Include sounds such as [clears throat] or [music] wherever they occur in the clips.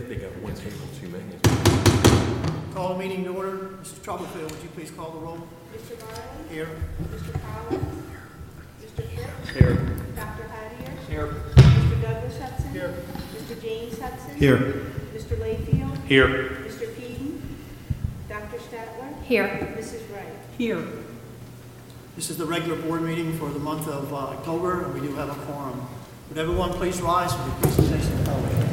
think they got one table too many. Call the meeting to order. Mr. Troublefield, would you please call the roll? Mr. Garland? Here. Mr. Powell. Mr. Cook? Here. Dr. Hattier? Here. Mr. Douglas Hudson? Here. Mr. James Hudson? Here. Mr. Layfield? Here. Mr. Peden? Dr. Statler? Here. Mrs. Wright? Here. This is the regular board meeting for the month of uh, October, and we do have a quorum. Would everyone please rise for the presentation of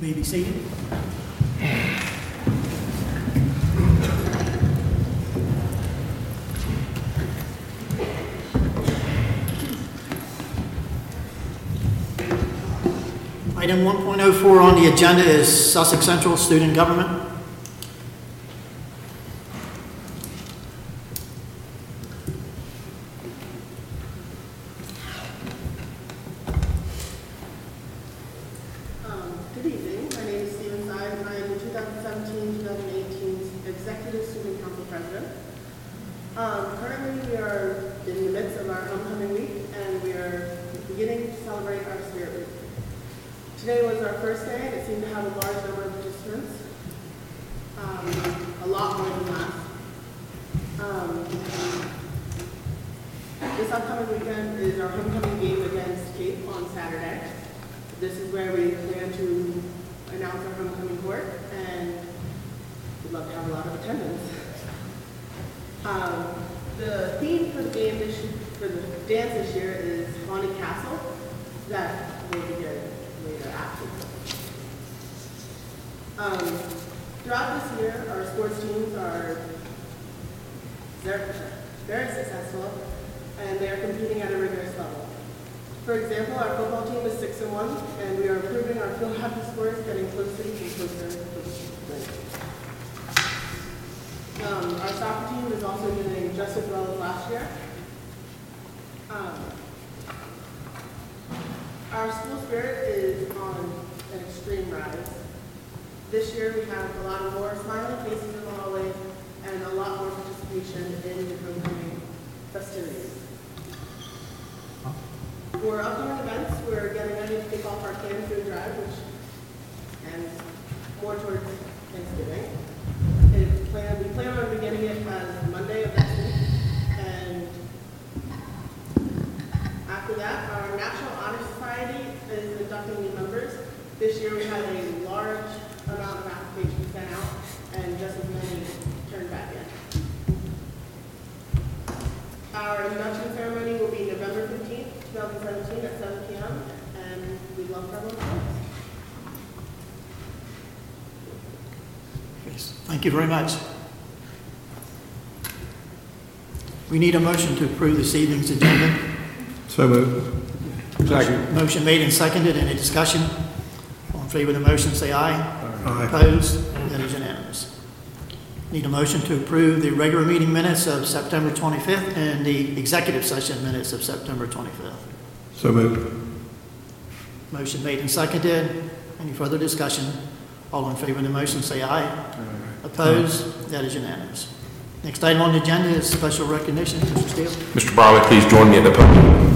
You may be seated. Item 1.04 on the agenda is Sussex Central Student Government. This year we had a large amount of applications sent out and just as many turned back in. Our induction ceremony will be November 15th, 2017 at 7 p.m. and we love Preble Falls. Yes, thank you very much. We need a motion to approve this evening's agenda. So moved. Motion made and seconded. Any discussion? All in favor of the motion, say aye. Aye. Opposed? That is unanimous. Need a motion to approve the regular meeting minutes of September 25th and the executive session minutes of September 25th. So moved. Motion made and seconded. Any further discussion? All in favor of the motion, say aye. Opposed? That is unanimous. Next item on the agenda is special recognition. Mr. Steele? Mr. Barley, please join me at the podium.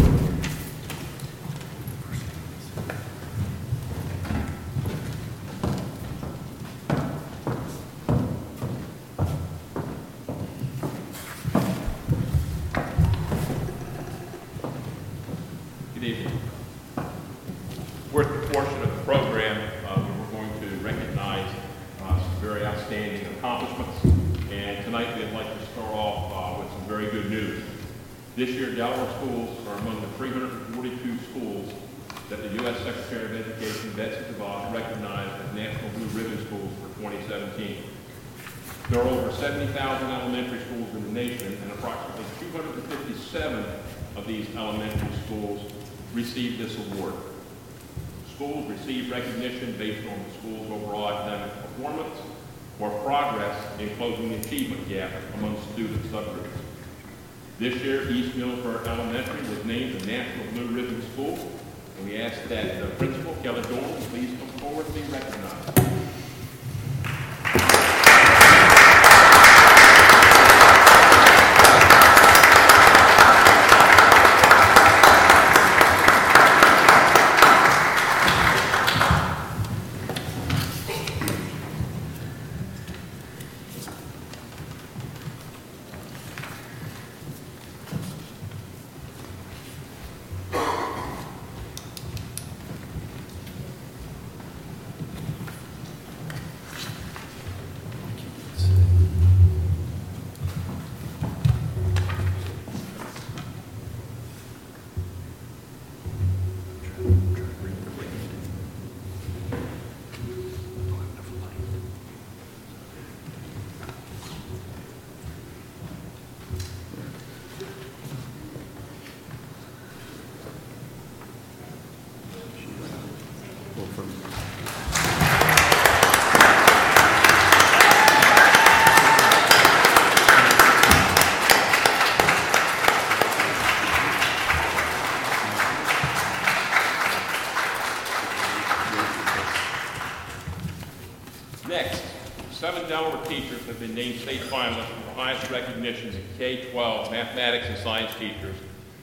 Been named state finalists for the highest recognitions that K-12 mathematics and science teachers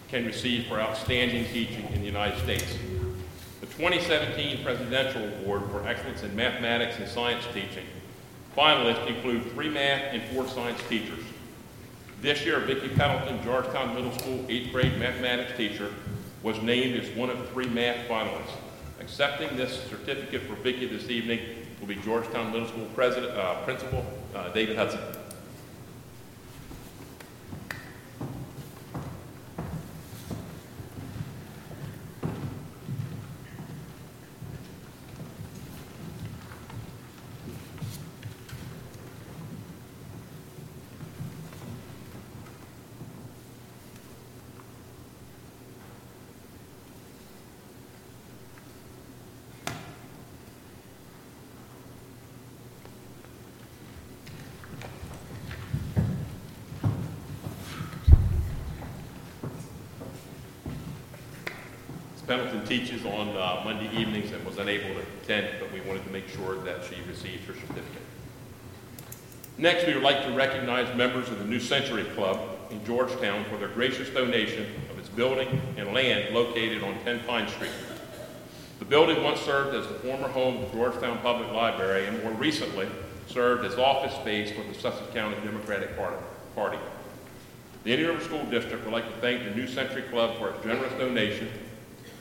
can receive for outstanding teaching in the United States. The 2017 Presidential Award for Excellence in Mathematics and Science Teaching finalists include three math and four science teachers. This year, Vicki Pendleton, Georgetown Middle School eighth grade mathematics teacher, was named as one of three math finalists. Accepting this certificate for Vicki this evening will be Georgetown Middle School President, uh, Principal uh, David Hudson. Ms. Pendleton teaches on uh, Monday evenings and was unable to attend, but we wanted to make sure that she received her certificate. Next, we would like to recognize members of the New Century Club in Georgetown for their gracious donation of its building and land located on 10 Pine Street. The building once served as the former home of Georgetown Public Library and more recently served as office space for the Sussex County Democratic Party-. The Indian River School District would like to thank the New Century Club for its generous donation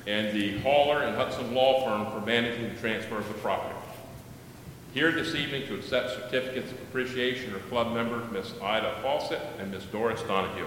and the Haller and Hudson Law Firm for managing the transfer of the property. Here this evening to accept certificates of appreciation are club members Miss Ida Fawcett and Miss Doris Donahue.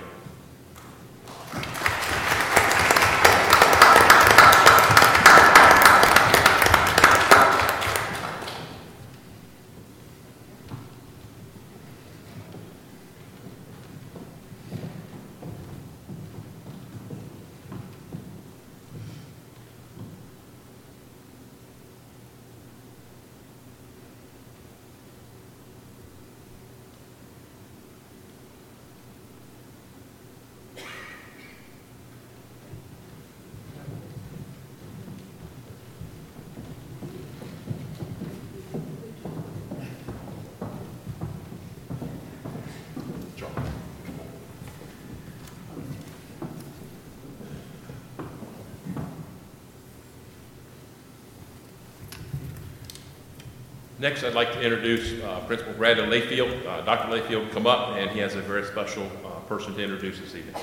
Next, I'd like to introduce uh, Principal Brandon Layfield. Uh, Dr. Layfield, come up, and he has a very special uh, person to introduce this evening.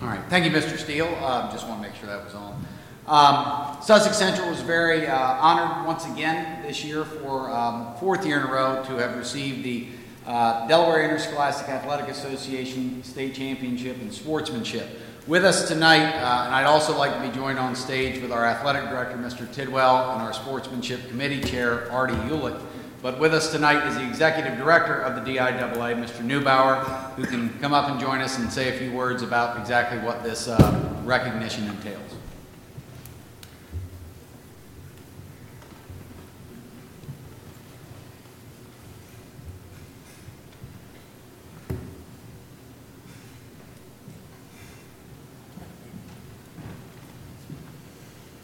All right, thank you, Mr. Steele. Um, Just want to make sure that was on. Um, Sussex Central was very uh, honored once again this year for um, fourth year in a row to have received the uh, Delaware Interscholastic Athletic Association State Championship in Sportsmanship. With us tonight, uh, and I'd also like to be joined on stage with our athletic director, Mr. Tidwell, and our Sportsmanship Committee Chair, Artie Hewlett. But with us tonight is the Executive Director of the DIAA, Mr. Neubauer, who can come up and join us and say a few words about exactly what this uh, recognition entails.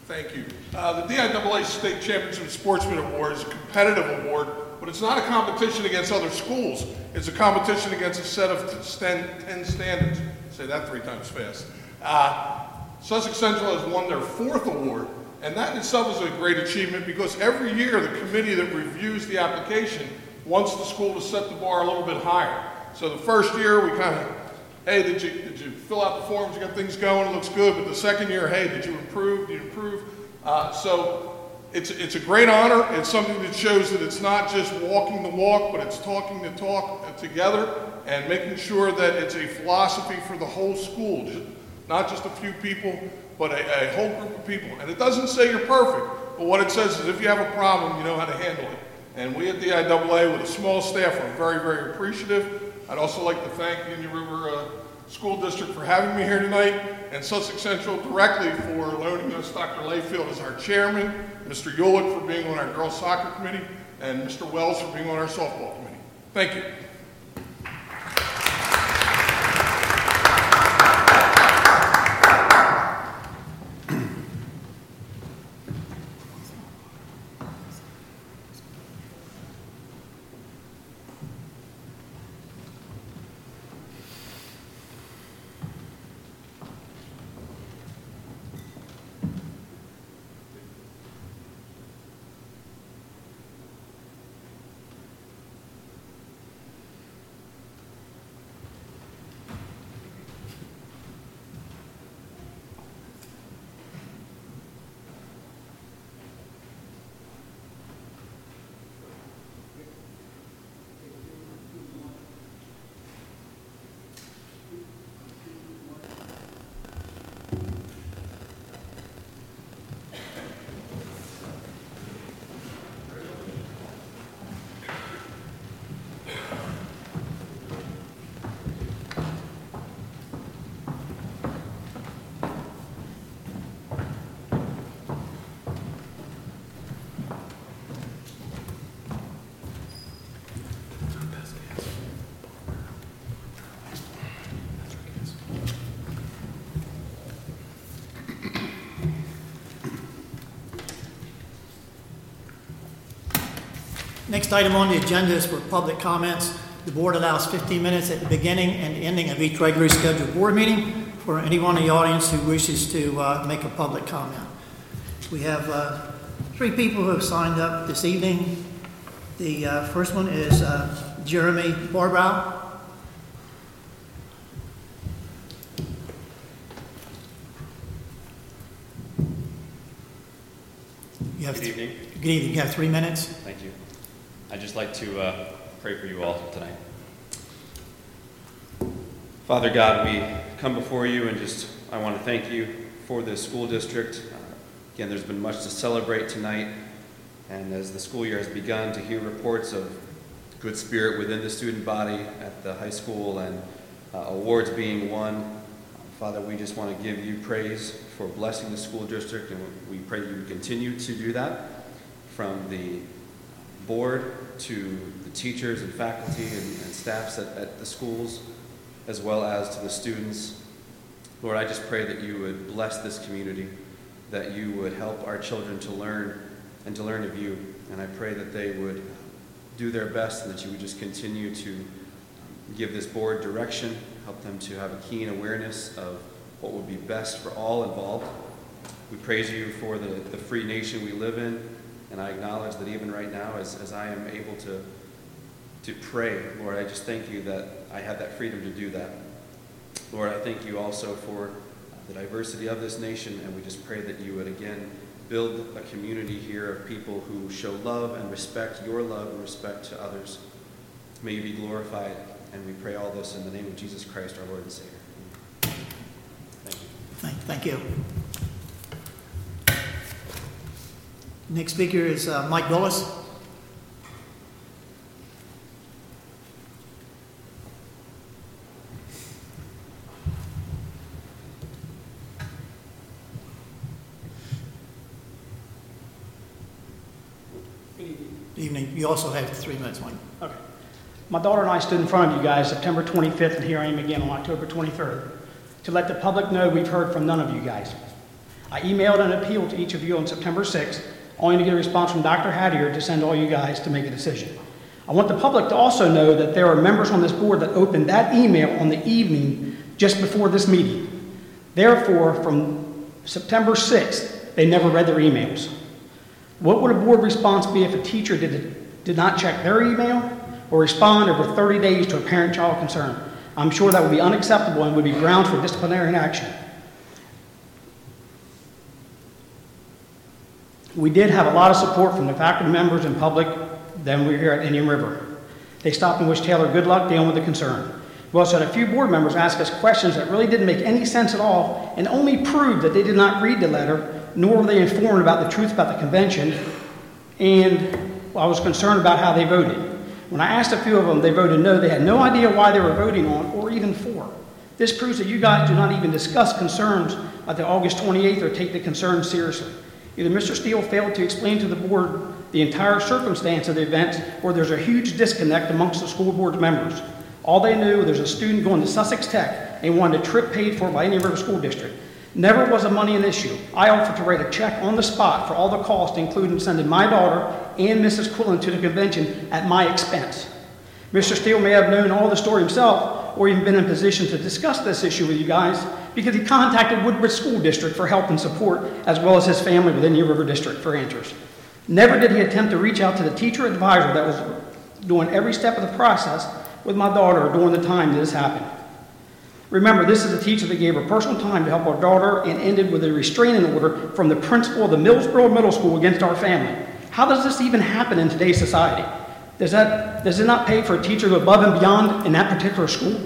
Thank you. Uh, The DIAA State Championship Sportsman Award is a competitive award, but it's not a competition against other schools. It's a competition against a set of t- 10 standards. Say that three times fast. Uh, Sussex Central has won their fourth award, and that in itself is a great achievement because every year the committee that reviews the application wants the school to set the bar a little bit higher. So the first year, we kind of hey, did you, you fill out the forms, you got things going, it looks good, but the second year, hey, did you improve, did you improve? Uh, so it's, it's a great honor, it's something that shows that it's not just walking the walk, but it's talking the talk together and making sure that it's a philosophy for the whole school, not just a few people, but a, a whole group of people. And it doesn't say you're perfect, but what it says is if you have a problem, you know how to handle it. And we at the IAA, with a small staff, are very, very appreciative. I'd also like to thank Indian River uh, School District for having me here tonight, and Sussex Central directly for loaning us Dr. Layfield as our chairman, Mr. Yulick for being on our girls soccer committee, and Mr. Wells for being on our softball committee. Thank you. Next item on the agenda is for public comments. The board allows 15 minutes at the beginning and ending of each regularly scheduled board meeting for anyone in the audience who wishes to uh, make a public comment. We have uh, three people who have signed up this evening. The uh, first one is uh, Jeremy Barbrow. You have Good evening. Good evening. You have three minutes. Thank you. I'd just like to uh, pray for you all tonight. Father God, we come before you and just, I want to thank you for this school district. Uh, Again, there's been much to celebrate tonight, and as the school year has begun, to hear reports of good spirit within the student body at the high school and uh, awards being won. Father, we just want to give you praise for blessing the school district, and we pray you continue to do that from the board to the teachers and faculty and, and staffs at, at the schools, as well as to the students. Lord, I just pray that you would bless this community, that you would help our children to learn and to learn of you. And I pray that they would do their best and that you would just continue to um, give this board direction, help them to have a keen awareness of what would be best for all involved. We praise you for the, the free nation we live in, and I acknowledge that even right now, as, as I am able to, to pray, Lord, I just thank you that I have that freedom to do that. Lord, I thank you also for the diversity of this nation, and we just pray that you would again build a community here of people who show love and respect your love and respect to others. May you be glorified, and we pray all this in the name of Jesus Christ, our Lord and Savior. Thank you. Thank thank you. Next speaker is uh, Mike Willis. Evening. You also have three minutes, Mike. Okay. My daughter and I stood in front of you guys September 25th, and here I am again on October 23rd, to let the public know we've heard from none of you guys. I emailed an appeal to each of you on September 6th, only to get a response from Dr. Hattier to send all you guys to make a decision. I want the public to also know that there are members on this board that opened that email on the evening just before this meeting. Therefore, from September 6th, they never read their emails. What would a board response be if a teacher did, did not check their email or respond over 30 days to a parent-child concern? I'm sure that would be unacceptable and would be grounds for disciplinary action. We did have a lot of support from the faculty members and public then we were here at Indian River. They stopped and wished Taylor good luck dealing with the concern. We also had a few board members ask us questions that really didn't make any sense at all and only proved that they did not read the letter, nor were they informed about the truth about the convention, and I was concerned about how they voted. When I asked a few of them, they voted no. They had no idea why they were voting on or even for. This proves that you guys do not even discuss concerns at the August 28th or take the concerns seriously. Either Mr. Steele failed to explain to the board the entire circumstance of the events, or there's a huge disconnect amongst the school board's members. All they knew there's a student going to Sussex Tech and wanted a trip paid for by Indian River School District. Never was the money an issue. I offered to write a check on the spot for all the costs, including sending my daughter and Mrs. Quillen to the convention at my expense. Mr. Steele may have known all the story himself or even been in position to discuss this issue with you guys because he contacted Woodbridge School District for help and support, as well as his family within Indian River District for answers. Never did he attempt to reach out to the teacher advisor that was doing every step of the process with my daughter during the time this happened. Remember, this is a teacher that gave her personal time to help our daughter and ended with a restraining order from the principal of the Millsboro Middle School against our family. How does this even happen in today's society? Does, that, does it not pay for a teacher to above and beyond in that particular school?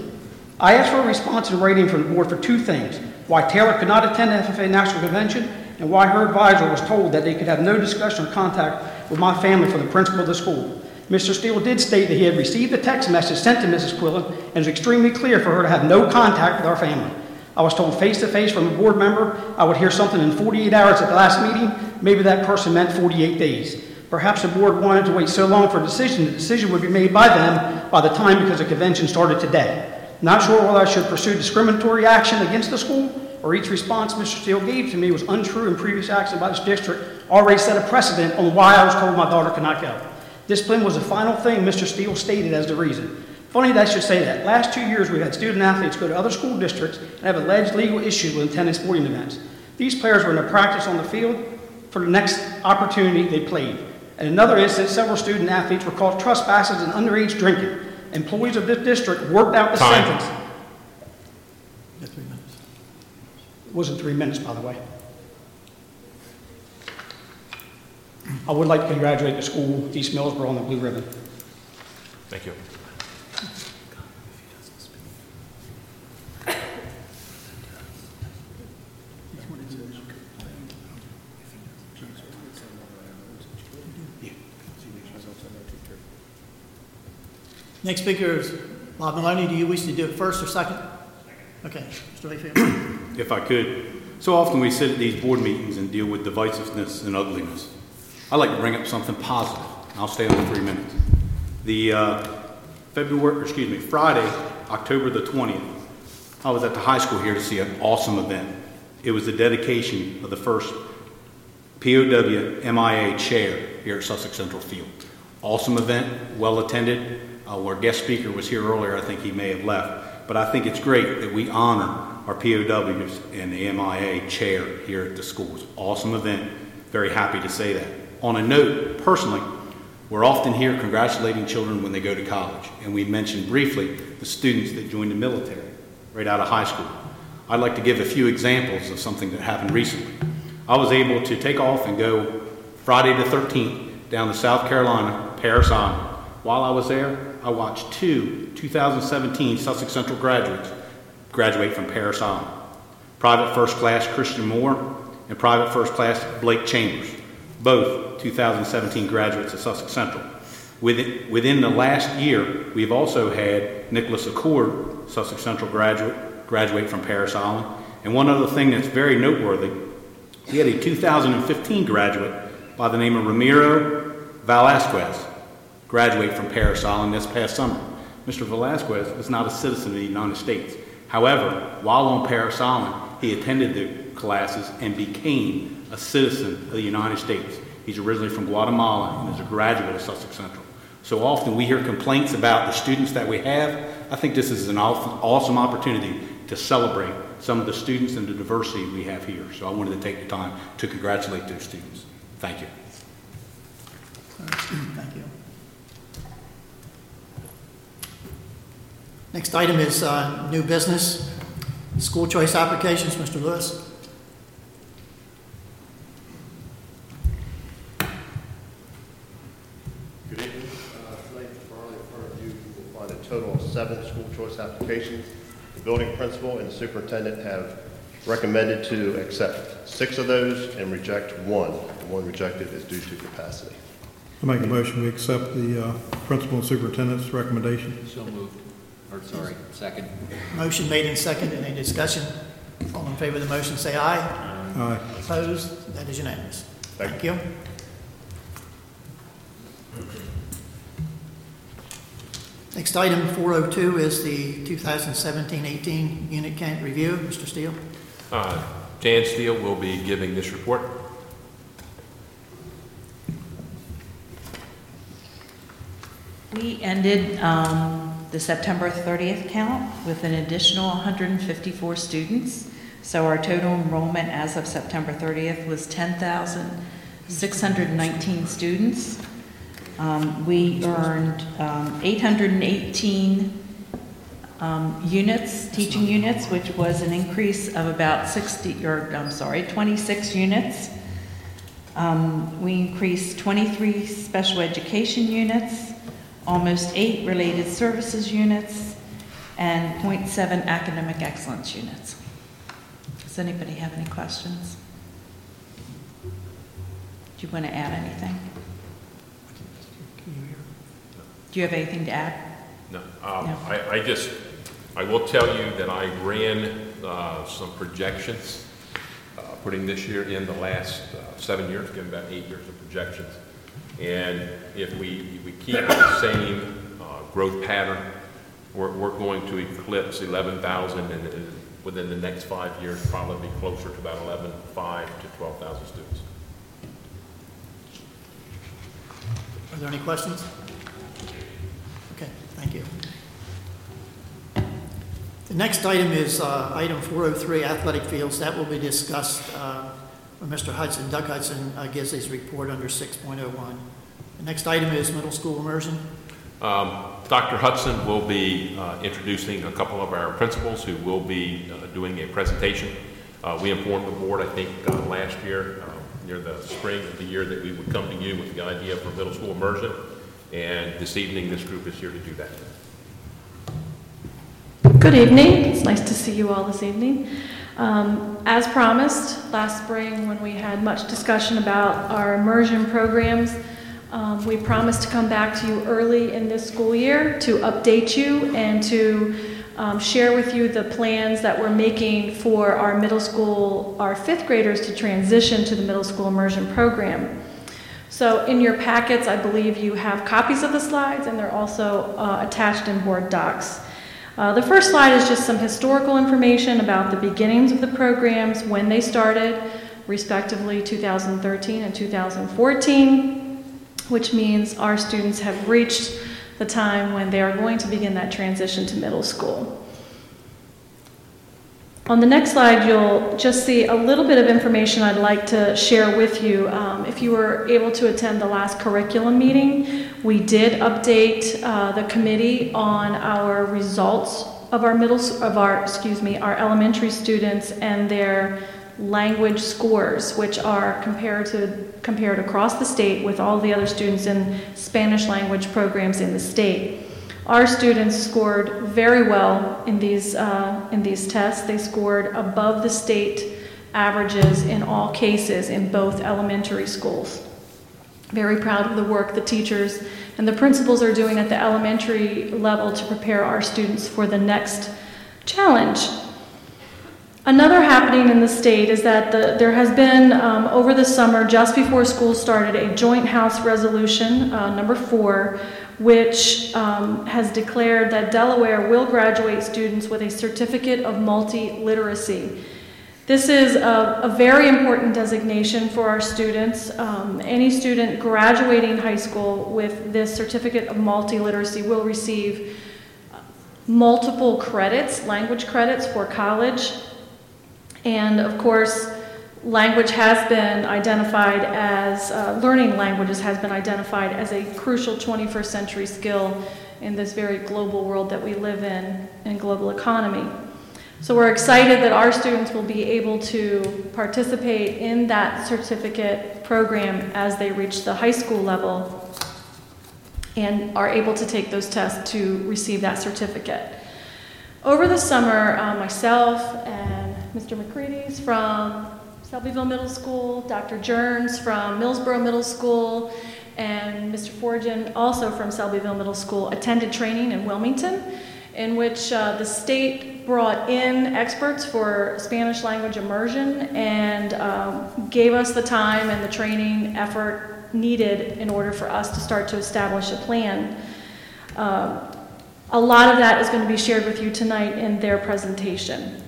I asked for a response in writing from the board for two things why Taylor could not attend the FFA National Convention and why her advisor was told that they could have no discussion or contact with my family for the principal of the school. Mr. Steele did state that he had received a text message sent to Mrs. Quillen and it was extremely clear for her to have no contact with our family. I was told face to face from a board member I would hear something in 48 hours at the last meeting. Maybe that person meant 48 days. Perhaps the board wanted to wait so long for a decision, the decision would be made by them by the time because the convention started today. Not sure whether I should pursue discriminatory action against the school or each response Mr. Steele gave to me was untrue and previous action by this district already set a precedent on why I was told my daughter could not go. Discipline was the final thing Mr. Steele stated as the reason. Funny that I should say that. Last two years, we've had student athletes go to other school districts and have alleged legal issues with attending sporting events. These players were in a practice on the field for the next opportunity they played. In another instance, several student athletes were caught trespassing and underage drinking. Employees of this district worked out the Time. sentence. Got three minutes. It wasn't three minutes, by the way. I would like to congratulate the school, East Millsboro, on the blue ribbon. Thank you. Next speaker is Bob Maloney. Do you wish to do it first or second? Okay, Mr. Layfield. if I could. So often we sit at these board meetings and deal with divisiveness and ugliness. I'd like to bring up something positive. I'll stay on three minutes. The uh, February, excuse me, Friday, October the 20th, I was at the high school here to see an awesome event. It was the dedication of the first POW MIA Chair here at Sussex Central Field. Awesome event, well attended. Uh, Our guest speaker was here earlier, I think he may have left. But I think it's great that we honor our POWs and the MIA Chair here at the schools. Awesome event, very happy to say that. On a note, personally, we're often here congratulating children when they go to college, and we mentioned briefly the students that joined the military right out of high school. I'd like to give a few examples of something that happened recently. I was able to take off and go Friday the 13th down to South Carolina, Parris Island. While I was there, I watched two 2017 Sussex Central graduates graduate from Parris Island. Private First Class Christian Moore and Private First Class Blake Chambers, both 2017 graduates of Sussex Central. Within, within the last year, we've also had Nicholas Accord, Sussex Central graduate, graduate from Parris Island. And one other thing that's very noteworthy, we had a 2015 graduate by the name of Ramiro Velasquez graduate from Parris Island this past summer. Mr. Velasquez is not a citizen of the United States. However, while on Parris Island, he attended the classes and became a citizen of the United States. He's originally from Guatemala and is a graduate of Sussex Central. So often we hear complaints about the students that we have. I think this is an awesome opportunity to celebrate some of the students and the diversity we have here. So I wanted to take the time to congratulate those students. Thank you. Thank you. Next item is uh, new business, school choice applications. Mr. Lewis? Good evening. Uh, Tonight, Farley, in front of you, you will find a total of seven school choice applications. The building principal and the superintendent have recommended to accept six of those and reject one. The one rejected is due to capacity. I make a motion, we accept the uh, principal and superintendent's recommendation. So moved. Or, sorry, second. Motion made and seconded. Any discussion? All in favor of the motion, say aye. Aye. Opposed? That is unanimous. Thank Thank you. Next item, 402, is the 2017-18 unit count review. Mr. Steele? Uh, Jan Steele will be giving this report. We ended um, the September 30th count with an additional 154 students. So our total enrollment as of September 30th was 10,619 students. Um, We earned um, 818 um, units, teaching units, which was an increase of about 60, or I'm sorry, 26 units. Um, We increased 23 special education units, almost eight related services units, and 0.7 academic excellence units. Does anybody have any questions? Do you want to add anything? Do you have anything to add? No, um, No. I, I just, I will tell you that I ran uh, some projections, uh, putting this year in the last uh, seven years, given about eight years of projections. And if we, we keep the same uh, growth pattern, we're, we're going to eclipse 11,000 and within the next five years, probably be closer to about 11,500 to 12,000 students. Are there any questions? Okay, thank you. The next item is uh, item 403, athletic fields. That will be discussed uh, Mr. Hudson, Doug Hudson uh, gives his report under 6.01. The next item is middle school immersion. Um, Dr. Hudson will be uh, introducing a couple of our principals who will be uh, doing a presentation. Uh, We informed the board, I think, uh, last year, uh, near the spring of the year, that we would come to you with the idea for middle school immersion. And this evening, this group is here to do that. Good evening. It's nice to see you all this evening. Um, As promised, last spring, when we had much discussion about our immersion programs, um, we promised to come back to you early in this school year to update you and to um, share with you the plans that we're making for our middle school, our fifth graders to transition to the middle school immersion program. So in your packets, I believe you have copies of the slides, and they're also uh, attached in board docs. Uh, the first slide is just some historical information about the beginnings of the programs, when they started, respectively 2013 and 2014, which means our students have reached the time when they are going to begin that transition to middle school. On the next slide, you'll just see a little bit of information I'd like to share with you. Um, if you were able to attend the last curriculum meeting, we did update uh, the committee on our results of our middle, of our, excuse me, our elementary students and their language scores, which are compared to compared across the state with all the other students in Spanish language programs in the state. Our students scored very well in these, uh, in these tests. They scored above the state averages in all cases in both elementary schools. Very proud of the work the teachers and the principals are doing at the elementary level to prepare our students for the next challenge. Another happening in the state is that the, there has been, um, over the summer, just before school started, a joint House resolution, uh, number four, which um, has declared that Delaware will graduate students with a certificate of multiliteracy. This is a, a very important designation for our students. Um, any student graduating high school with this certificate of multiliteracy will receive multiple credits, language credits for college. And of course, language has been identified as, uh, learning languages has been identified as a crucial 21st century skill in this very global world that we live in and global economy. So we're excited that our students will be able to participate in that certificate program as they reach the high school level and are able to take those tests to receive that certificate. Over the summer, uh, myself and Mr. McCready's from Selbyville Middle School, Dr. Jerns from Millsboro Middle School, and Mr. Forgen, also from Selbyville Middle School, attended training in Wilmington, in which uh, the state brought in experts for Spanish language immersion and um, gave us the time and the training effort needed in order for us to start to establish a plan. Um, a lot of that is going to be shared with you tonight in their presentation.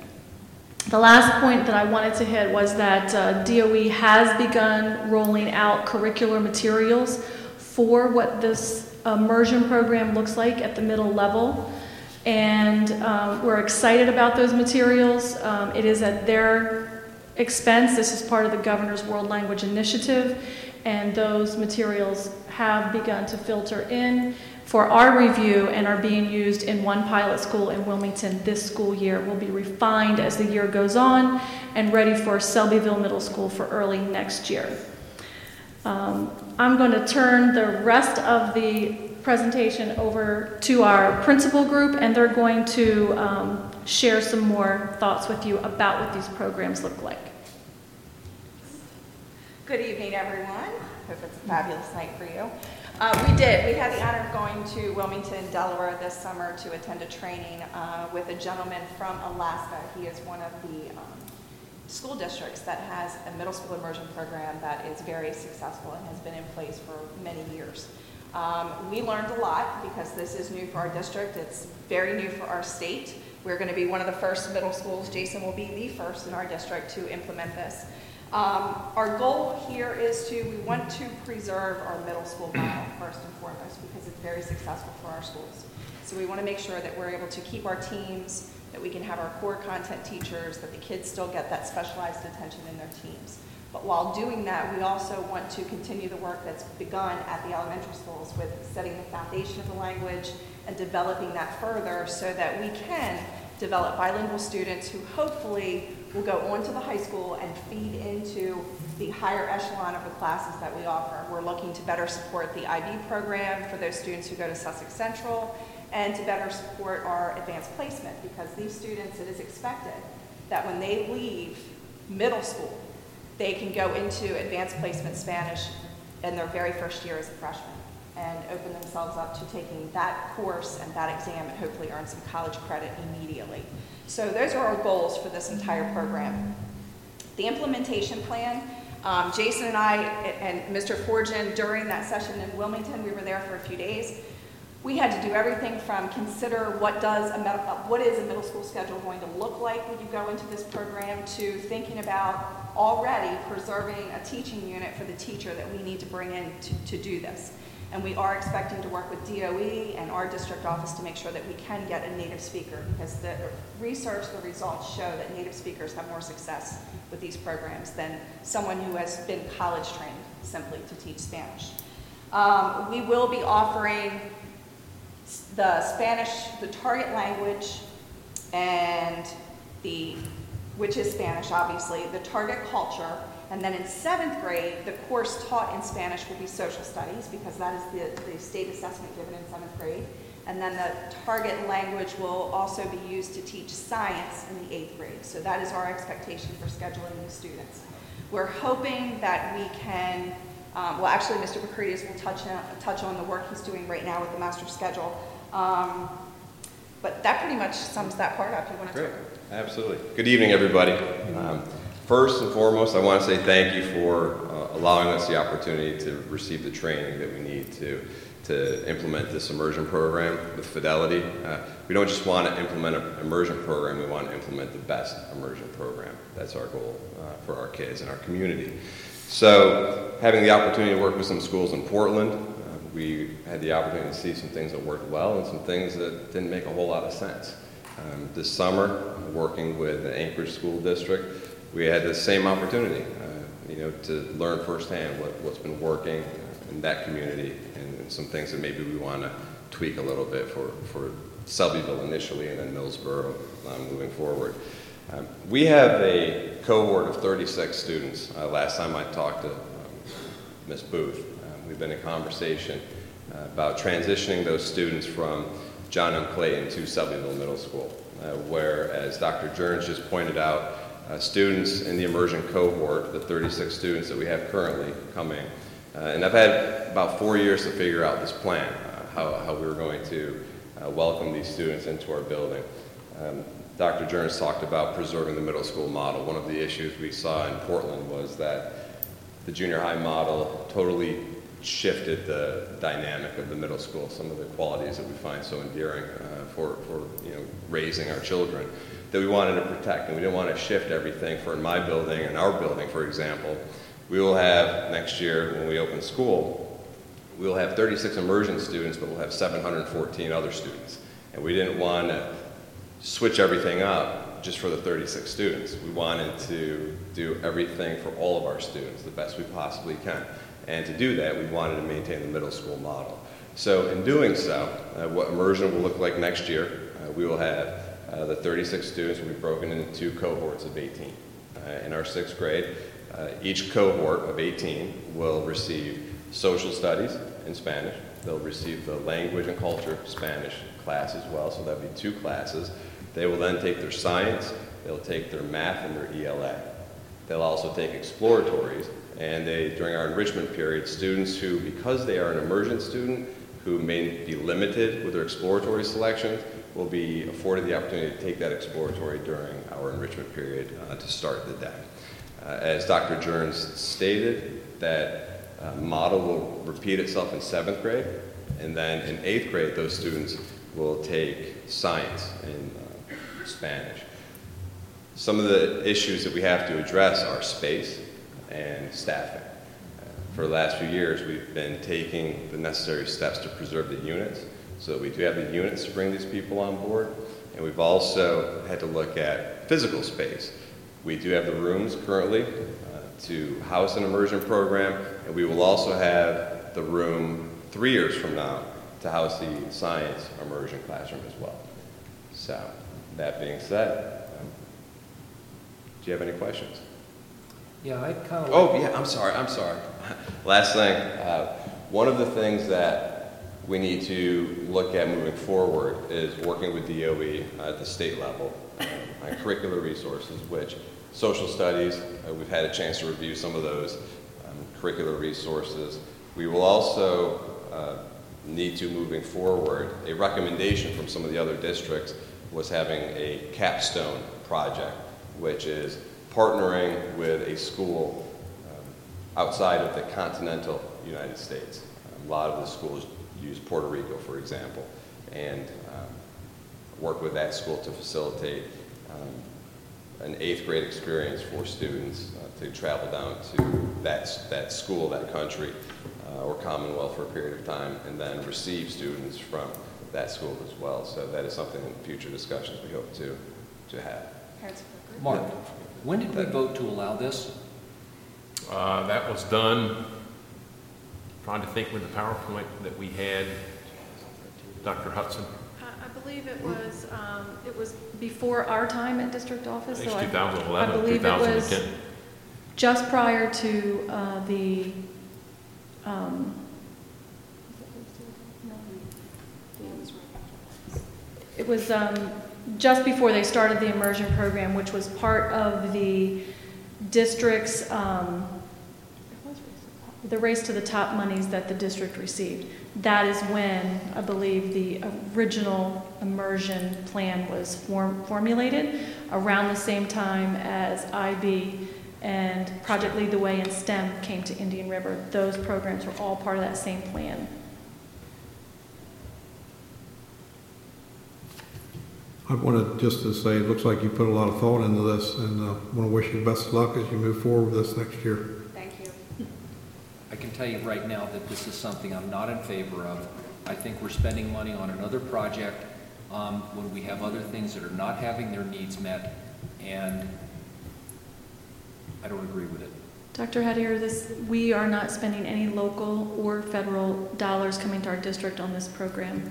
The last point that I wanted to hit was that uh, DOE has begun rolling out curricular materials for what this immersion program looks like at the middle level. And um, we're excited about those materials. Um, it is at their expense. This is part of the Governor's World Language Initiative, and those materials have begun to filter in for our review and are being used in one pilot school in Wilmington this school year. Will be refined as the year goes on and ready for Selbyville Middle School for early next year. Um, I'm going to turn the rest of the presentation over to our principal group, and they're going to um, share some more thoughts with you about what these programs look like. Good evening, everyone. Hope it's a fabulous night for you. Uh, we did. We had the honor of going to Wilmington, Delaware this summer to attend a training uh, with a gentleman from Alaska. He is one of the um, school districts that has a middle school immersion program that is very successful and has been in place for many years. Um, we learned a lot because this is new for our district. It's very new for our state. We're going to be one of the first middle schools. Jason will be the first in our district to implement this. Um, our goal here is to, we want to preserve our middle school [clears throat] model first and foremost because it's very successful for our schools. So we want to make sure that we're able to keep our teams, that we can have our core content teachers, that the kids still get that specialized attention in their teams. But while doing that, we also want to continue the work that's begun at the elementary schools with setting the foundation of the language and developing that further so that we can develop bilingual students who hopefully will go on to the high school and feed into the higher echelon of the classes that we offer. We're looking to better support the IB program for those students who go to Sussex Central and to better support our advanced placement because these students, it is expected that when they leave middle school, they can go into advanced placement Spanish in their very first year as a freshman and open themselves up to taking that course and that exam and hopefully earn some college credit immediately. So those are our goals for this entire program. The implementation plan, um, Jason and I and Mr. Forgen during that session in Wilmington, we were there for a few days. we had to do everything from consider what does a, med- what is a middle school schedule going to look like when you go into this program to thinking about already preserving a teaching unit for the teacher that we need to bring in to, to do this. And we are expecting to work with DOE and our district office to make sure that we can get a native speaker because the research, the results show that native speakers have more success with these programs than someone who has been college trained simply to teach Spanish. Um, we will be offering the Spanish, the target language, and the, which is Spanish, obviously, the target culture, and then in seventh grade, the course taught in Spanish will be social studies because that is the, the state assessment given in seventh grade. And then the target language will also be used to teach science in the eighth grade. So that is our expectation for scheduling new students. We're hoping that we can, um, well, actually, Mr. Bakrides will touch on, touch on the work he's doing right now with the master schedule. Um, but that pretty much sums that part up. You want to Great, absolutely. Good evening, everybody. Um, First and foremost, I want to say thank you for uh, allowing us the opportunity to receive the training that we need to, to implement this immersion program with Fidelity. Uh, We don't just want to implement an immersion program, we want to implement the best immersion program. That's our goal uh, for our kids and our community. So having the opportunity to work with some schools in Portland, uh, we had the opportunity to see some things that worked well and some things that didn't make a whole lot of sense. Um, This summer, working with the Anchorage School District, we had the same opportunity, uh, you know, to learn firsthand what, what's been working uh, in that community and, and some things that maybe we want to tweak a little bit for, for Selbyville initially and then Millsboro um, moving forward. Um, we have a cohort of 36 students. Uh, last time I talked to um, Ms. Booth, um, we've been in conversation uh, about transitioning those students from John M. Clayton to Selbyville Middle School, uh, where, as Dr. Jerns just pointed out, uh, students in the immersion cohort, the 36 students that we have currently coming. Uh, and I've had about four years to figure out this plan, uh, how, how we were going to uh, welcome these students into our building. Um, Dr. Jones talked about preserving the middle school model. One of the issues we saw in Portland was that the junior high model totally shifted the dynamic of the middle school, some of the qualities that we find so endearing uh, for, for you know, raising our children that we wanted to protect. And we didn't want to shift everything for in my building and our building, for example. We will have next year when we open school, we will have 36 immersion students, but we'll have 714 other students. And we didn't want to switch everything up just for the 36 students. We wanted to do everything for all of our students the best we possibly can. And to do that, we wanted to maintain the middle school model. So in doing so, uh, what immersion will look like next year, uh, we will have uh, the 36 students will be broken into two cohorts of 18. Uh, in our sixth grade, uh, each cohort of 18 will receive social studies in Spanish. They'll receive the language and culture Spanish class as well, so that'll be two classes. They will then take their science, they'll take their math and their ELA. They'll also take exploratories, and they, during our enrichment period, students who, because they are an emergent student, who may be limited with their exploratory selections, will be afforded the opportunity to take that exploratory during our enrichment period uh, to start the day. Uh, as Dr. Jones stated, that uh, model will repeat itself in seventh grade, and then in eighth grade, those students will take science and uh, Spanish. Some of the issues that we have to address are space and staffing. Uh, For the last few years, we've been taking the necessary steps to preserve the units so we do have the units to bring these people on board. And we've also had to look at physical space. We do have the rooms currently uh, to house an immersion program, and we will also have the room three years from now to house the science immersion classroom as well. So, that being said, um, do you have any questions? Yeah, I kind of. Oh, yeah, I'm sorry, I'm sorry. [laughs] Last thing, uh, one of the things that we need to look at moving forward is working with DOE at the state level um, on curricular resources, which social studies, uh, we've had a chance to review some of those um, curricular resources. We will also uh, need to, moving forward, a recommendation from some of the other districts was having a capstone project, which is partnering with a school um, outside of the continental United States. A lot of the schools use Puerto Rico, for example, and um, work with that school to facilitate um, an eighth grade experience for students uh, to travel down to that, that school, that country, uh, or Commonwealth for a period of time, and then receive students from that school as well. So that is something in future discussions we hope to, to have. Mark, when did we vote to allow this? Uh, That was done, trying to think with the PowerPoint that we had, Dr. Hudson, I I believe it was, um, it was before our time at district office. I so it's 2011 I believe it was 2010. just prior to uh, the, um, it was um, just before they started the immersion program, which was part of the district's, um, the race to the top monies that the district received. That is when, I believe, the original immersion plan was form- formulated, around the same time as IB and Project Lead the Way and STEM came to Indian River. Those programs were all part of that same plan. I wanted just to say, it looks like you put a lot of thought into this, and uh, I want to wish you the best of luck as you move forward with this next year. I can tell you right now that this is something I'm not in favor of. I think we're spending money on another project um, when we have other things that are not having their needs met, and I don't agree with it. Dr. Hattier, this, we are not spending any local or federal dollars coming to our district on this program.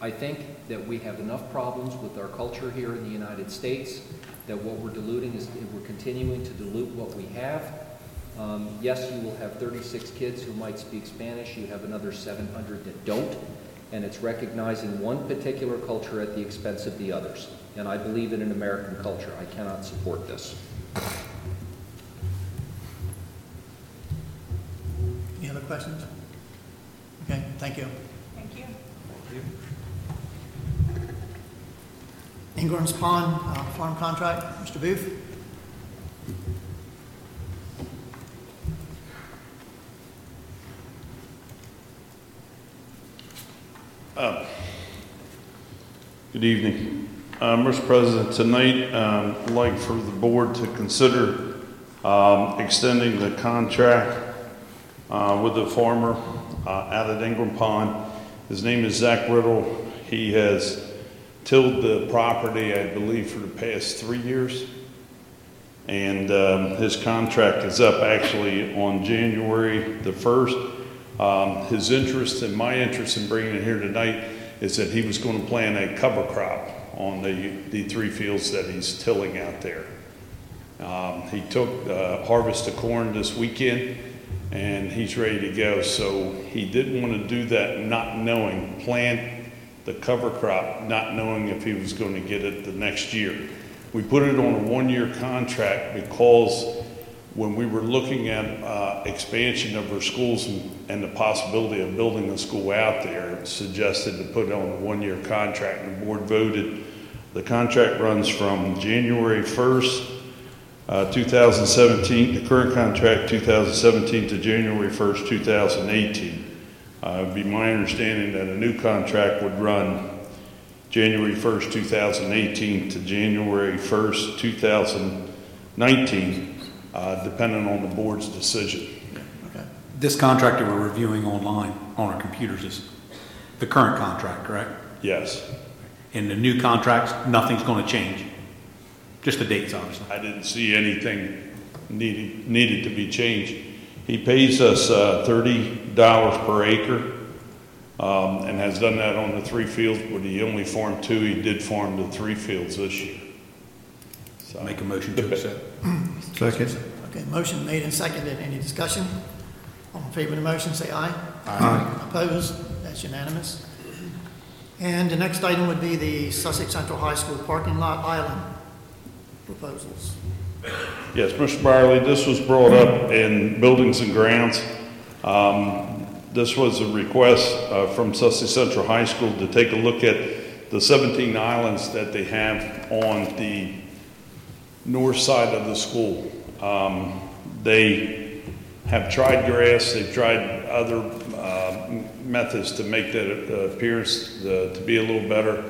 I think that we have enough problems with our culture here in the United States, that what we're diluting is, we're continuing to dilute what we have. Um, Yes, you will have 36 kids who might speak Spanish, you have another 700 that don't, and it's recognizing one particular culture at the expense of the others. And I believe in an American culture. I cannot support this. Any other questions? Okay, thank you. Thank you. Thank you. Ingram's Pond uh, Farm Contract, Mr. Booth? Uh, Good evening. Uh, Mr. President, tonight, um, I'd like for the board to consider um, extending the contract uh, with the farmer uh, out at Ingram Pond. His name is Zach Riddle. He has tilled the property, I believe, for the past three years. And um, his contract is up actually on January the 1st. Um, His interest and my interest in bringing it here tonight is that he was going to plant a cover crop on the, the three fields that he's tilling out there. Um, He took uh, harvest of corn this weekend, and he's ready to go. So he didn't want to do that not knowing, plant the cover crop, not knowing if he was going to get it the next year. We put it on a one-year contract because when we were looking at uh, expansion of our schools and, and the possibility of building a school out there, it suggested to put it on a one-year contract. The board voted. The contract runs from January 1st, uh, 2017, the current contract 2017 to January 1st, 2018. Uh, it'd be my understanding that a new contract would run January 1st, 2018 to January 1st, 2019, uh, depending on the board's decision. This contract that we're reviewing online on our computers is the current contract, correct? Yes. In the new contracts, nothing's going to change. Just the dates, obviously. I didn't see anything needed, needed to be changed. He pays us uh, $30 per acre um, and has done that on the three fields, but he only farmed two. He did farm the three fields this year. So Make a motion to accept. Second. Okay, motion made and seconded. Any discussion? All in favor of the motion, say aye. Aye. Opposed? That's unanimous. And the next item would be the Sussex Central High School parking lot island proposals. Yes, Mr. Byerly, this was brought up in Buildings and Grounds. Um, This was a request uh, from Sussex Central High School to take a look at the 17 islands that they have on the north side of the school. Um, They have tried grass, they've tried other uh, methods to make that appearance uh, to be a little better.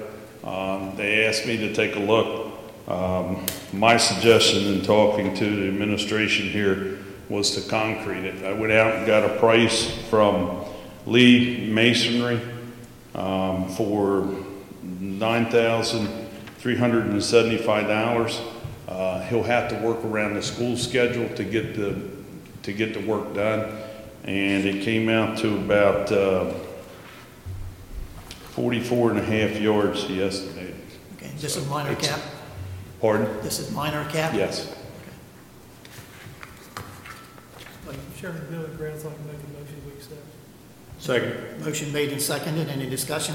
Um, They asked me to take a look. Um, My suggestion in talking to the administration here was to concrete it. I went out and got a price from Lee Masonry um, for $9,375. Uh, He'll have to work around the school schedule to get the, to get the work done. And it came out to about uh, 44 and a half yards, he estimated. Okay, this is minor It's- cap? Pardon? This is minor cap? Yes. Chairman Building and Grounds, I'd like to make a motion we accept. Second. Motion made and seconded. Any discussion?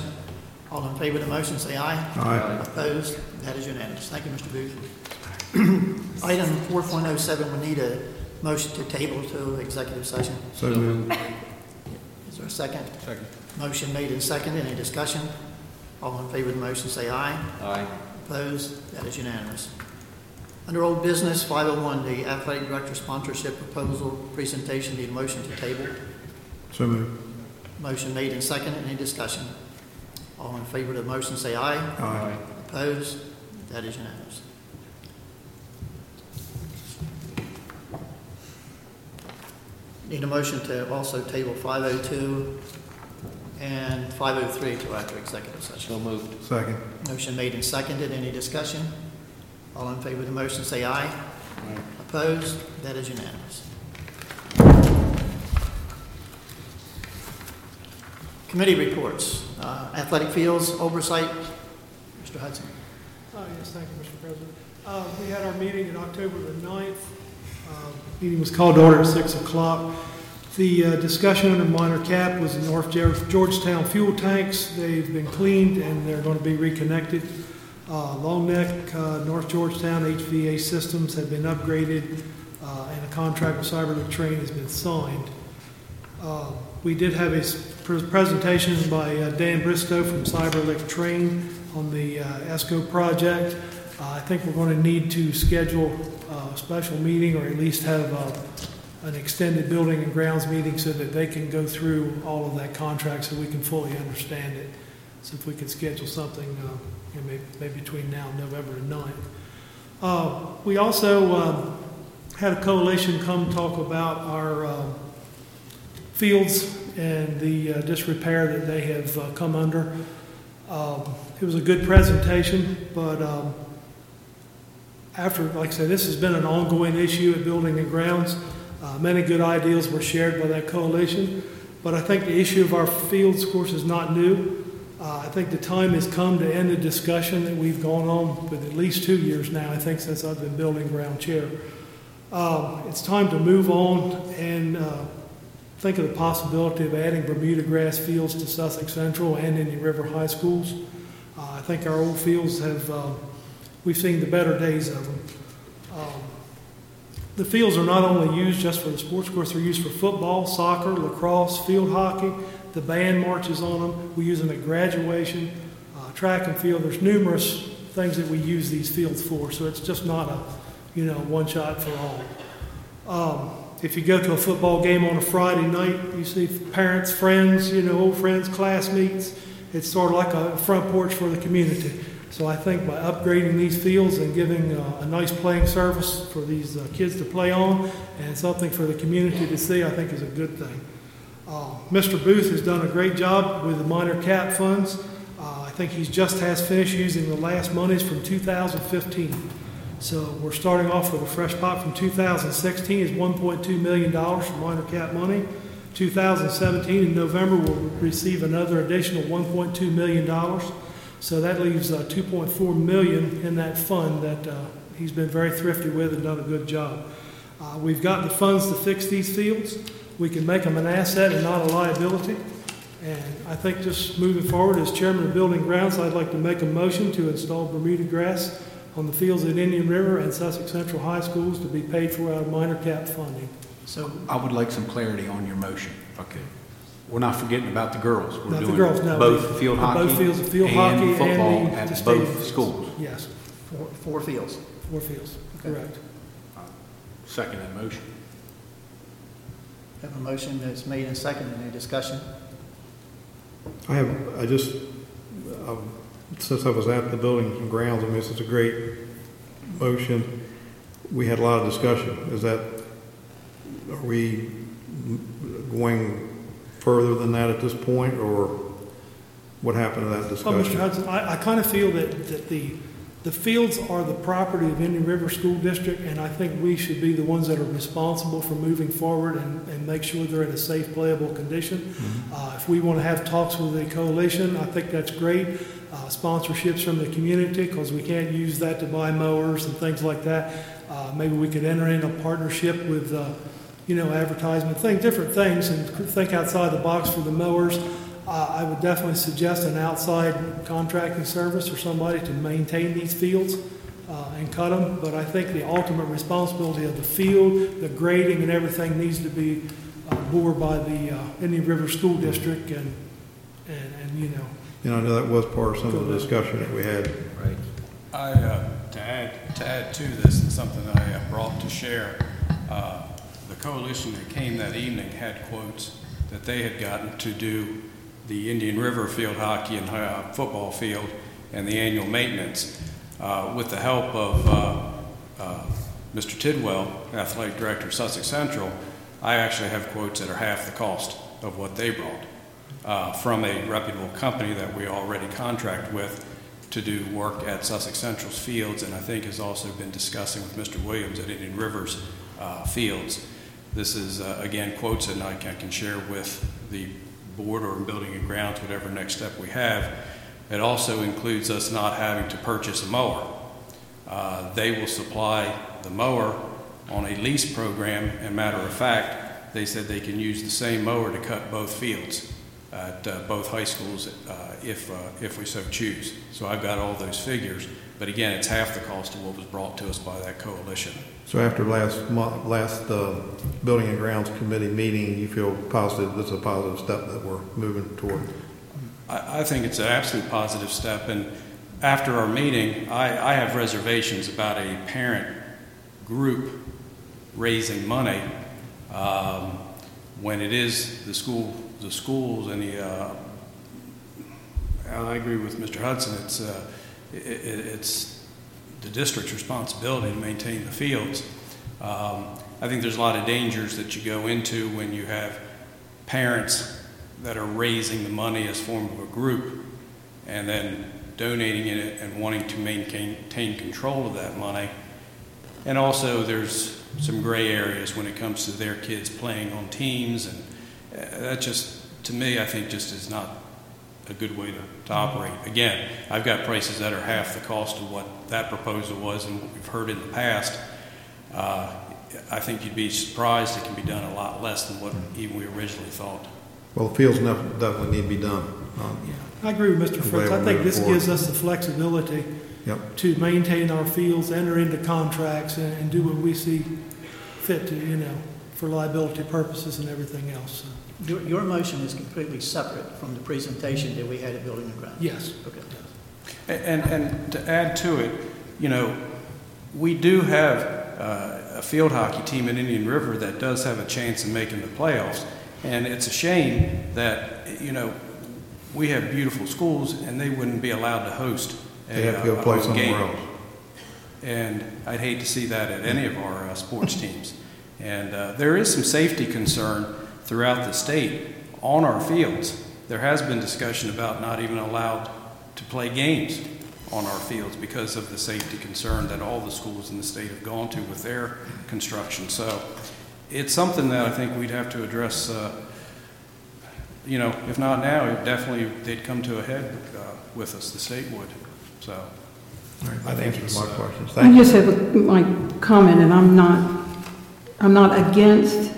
All in favor of the motion, say aye. Aye. Opposed? That is unanimous. Thank you, Mr. Booth. [clears throat] Item 4.07, we need a motion to table to executive session. So moved. Is there a second? Second. Motion made and seconded. Any discussion? All in favor of the motion, say aye. Aye. Opposed? That is unanimous. Under old business, 501, the athletic director sponsorship proposal presentation, need a motion to table. So moved. Motion made and seconded. Any discussion? All in favor of the motion, say aye. Aye. Opposed? That is unanimous. Need a motion to also table 502 and 503 to after executive session. So moved. Second. Motion made and seconded. Any discussion? All in favor of the motion, say aye. Opposed? That is unanimous. Committee reports. Uh, Athletic fields, oversight. Mr. Hudson. Oh, yes, thank you, Mr. President. Uh, We had our meeting in October the 9th. Uh, Meeting was called to order at 6 o'clock. The uh, discussion under minor cap was the North Geor- Georgetown fuel tanks. They've been cleaned and they're going to be reconnected. Uh, Long Neck, uh, North Georgetown HVAC systems have been upgraded uh, and a contract with Cyberlift Train has been signed. Uh, We did have a presentation by uh, Dan Bristow from Cyberlift Train on the uh, ESCO project. Uh, I think we're going to need to schedule uh, special meeting or at least have uh, an extended building and grounds meeting so that they can go through all of that contract so we can fully understand it. So if we could schedule something, uh, you know, maybe, maybe between now and November the 9th. Uh, We also um, had a coalition come talk about our um, fields and the uh, disrepair that they have uh, come under. Um, It was a good presentation, but um, after, like I said, this has been an ongoing issue at Building and Grounds. Uh, Many good ideas were shared by that coalition, but I think the issue of our fields, of course, is not new. Uh, I think the time has come to end the discussion that we've gone on with at least two years now, I think, since I've been Building Ground Chair. Um, It's time to move on and uh, think of the possibility of adding Bermuda grass fields to Sussex Central and Indian River High Schools. Uh, I think our old fields have, uh, we've seen the better days of them. Um, The fields are not only used just for the sports course, they're used for football, soccer, lacrosse, field hockey. The band marches on them. We use them at graduation, uh, track and field. There's numerous things that we use these fields for, so it's just not a, you know, one shot for all. Um, if you go to a football game on a Friday night, you see parents, friends, you know, old friends, classmates. It's sort of like a front porch for the community. So I think by upgrading these fields and giving uh, a nice playing surface for these uh, kids to play on and something for the community to see, I think is a good thing. Uh, Mr. Booth has done a great job with the minor cap funds. Uh, I think he's just has finished using the last monies from 2015. So we're starting off with a fresh pot from 2016 is 1.2 million dollars for minor cap money. 2017 in November we'll receive another additional 1.2 million dollars. So that leaves uh, 2.4 million in that fund that uh, he's been very thrifty with and done a good job. Uh, we've got the funds to fix these fields. We can make them an asset and not a liability. And I think just moving forward, as chairman of Building Grounds, I'd like to make a motion to install Bermuda grass on the fields at Indian River and Sussex Central High Schools to be paid for out of minor cap funding. So I would like some clarity on your motion, if I could. We're not forgetting about the girls. We're Not the doing girls, no. Both field Both hockey fields of field hockey and and football the- the at stadium both fields. schools. Yes, four, four fields. four fields, correct. Second that motion. Have a motion that's made and seconded. Any discussion? I have, I just, um, since I was at the buildings and grounds, I mean, this is a great motion. We had a lot of discussion. Is that, are we going further than that at this point, or what happened to that Well, Mr. discussion? Hudson, I, I kind of feel that, that the, the fields are the property of Indian River School District, and I think we should be the ones that are responsible for moving forward and, and make sure they're in a safe, playable condition. Uh, if we want to have talks with the coalition, I think that's great. Uh, sponsorships from the community, because we can't use that to buy mowers and things like that. Uh, maybe we could enter in a partnership with, uh, you know, advertisement, think different things, and think outside the box for the mowers. Uh, I would definitely suggest an outside contracting service or somebody to maintain these fields uh, and cut them. But I think the ultimate responsibility of the field, the grading and everything needs to be uh, bore by the uh, Indian River School District and, and, and, you know, And I know that was part of some of the discussion that we had. Right. I, uh, to add, to add to this, and something I uh, brought to share, uh, the coalition that came that evening had quotes that they had gotten to do the Indian River field hockey and uh, football field and the annual maintenance. Uh, With the help of uh, uh, Mr. Tidwell, athletic director of Sussex Central, I actually have quotes that are half the cost of what they brought uh, from a reputable company that we already contract with to do work at Sussex Central's fields, and I think has also been discussing with Mr. Williams at Indian Rivers uh, fields. This is, uh, again, quotes that I can share with the board or building and grounds, whatever next step we have. It also includes us not having to purchase a mower. Uh, They will supply the mower on a lease program, and matter of fact, they said they can use the same mower to cut both fields at uh, both high schools uh, if, uh, if we so choose. So I've got all those figures, but again, it's half the cost of what was brought to us by that coalition. So after last month, last uh, Building and Grounds Committee meeting, you feel positive, this is a positive step that we're moving toward? I, I think it's an absolute positive step, and after our meeting, I, I have reservations about a parent group raising money um, when it is the school, the schools and the, uh, I agree with Mr. Hudson, it's, uh, i i- it's the district's responsibility to maintain the fields. Um, I think there's a lot of dangers that you go into when you have parents that are raising the money as form of a group and then donating it and wanting to maintain, maintain control of that money. And also, there's some gray areas when it comes to their kids playing on teams, and uh, that just, to me, I think just is not a good way to, to operate. Again, I've got prices that are half the cost of what that proposal was and what we've heard in the past. Uh, I think you'd be surprised it can be done a lot less than what even we originally thought. Well, the fields definitely need to be done. Um, I agree with Mr. I'm Fritz. I think this forward. gives us the flexibility Yep. to maintain our fields, enter into contracts, and, and do what we see fit to, you know, for liability purposes and everything else. So, Your, your motion is completely separate from the presentation that we had at Building and Grounds? Yes. Okay. And, and to add to it, you know, we do have uh, a field hockey team in Indian River that does have a chance of making the playoffs. And it's a shame that, you know, we have beautiful schools and they wouldn't be allowed to host a, They have to go play a somewhere game. else. And I'd hate to see that at any of our uh, sports teams. And uh, there is some safety concern throughout the state on our fields. There has been discussion about not even allowed to play games on our fields because of the safety concern that all the schools in the state have gone to with their construction. So it's something that I think we'd have to address, uh, you know, if not now, it definitely they'd come to a head uh, with us, the state would. So. All right, I think answers it's, my uh, questions. I Thank you. just have a- my comment, and I'm not, I'm not against,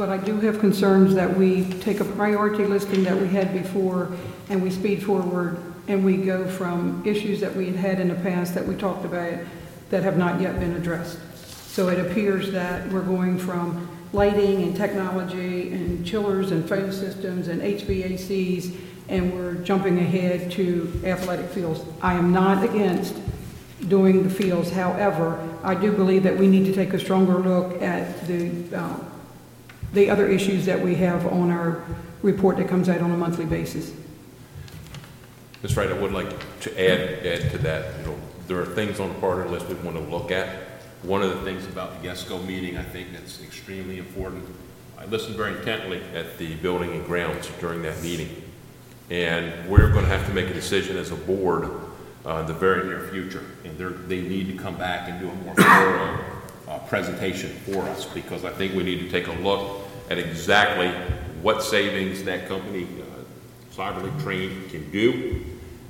but I do have concerns that we take a priority listing that we had before, and we speed forward, and we go from issues that we had had in the past that we talked about that have not yet been addressed. So it appears that we're going from lighting and technology and chillers and phone systems and HVACs, and we're jumping ahead to athletic fields. I am not against doing the fields. However, I do believe that we need to take a stronger look at the uh, the other issues that we have on our report that comes out on a monthly basis. Ms. Wright, I would like to add, add to that, you know, there are things on the part of the list we want to look at. One of the things about the GESCO meeting, I think that's extremely important. I listened very intently at the building and grounds during that meeting. And we're going to have to make a decision as a board uh, in the very near future. And they need to come back and do a more thorough uh, presentation for us because I think we need to take a look at exactly what savings that company, uh, Cyberlink Train, can do.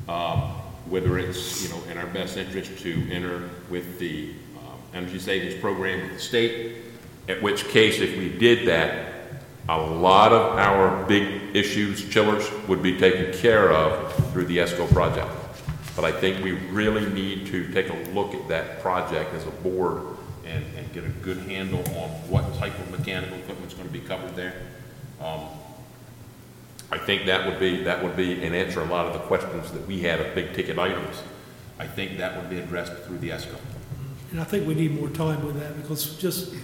Um, whether it's, you know, in our best interest to enter with the um, energy savings program with the state, at which case, if we did that, a lot of our big issues, chillers, would be taken care of through the ESCO project. But I think we really need to take a look at that project as a board and, and get a good handle on what type of mechanical equipment is going to be covered there. Um, I think that would be, that would be an answer a lot of the questions that we had of big ticket items. I think that would be addressed through the ESCO. And I think we need more time with that because just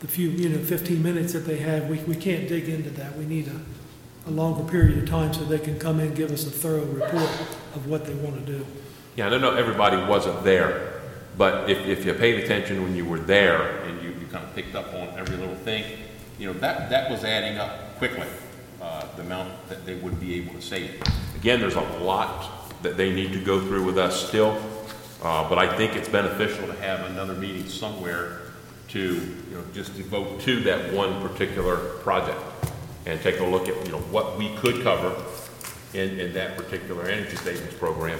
the few, you know, 15 minutes that they have, we, we can't dig into that. We need a, a longer period of time so they can come in and give us a thorough report of what they want to do. Yeah, I know everybody wasn't there, but if, if you paid attention when you were there and you, you kind of picked up on every little thing, you know, that, that was adding up quickly, uh, the amount that they would be able to save. Again, there's a lot that they need to go through with us still, uh, but I think it's beneficial to have another meeting somewhere to, you know, just devote to that one particular project and take a look at, you know, what we could cover in, in that particular energy savings program.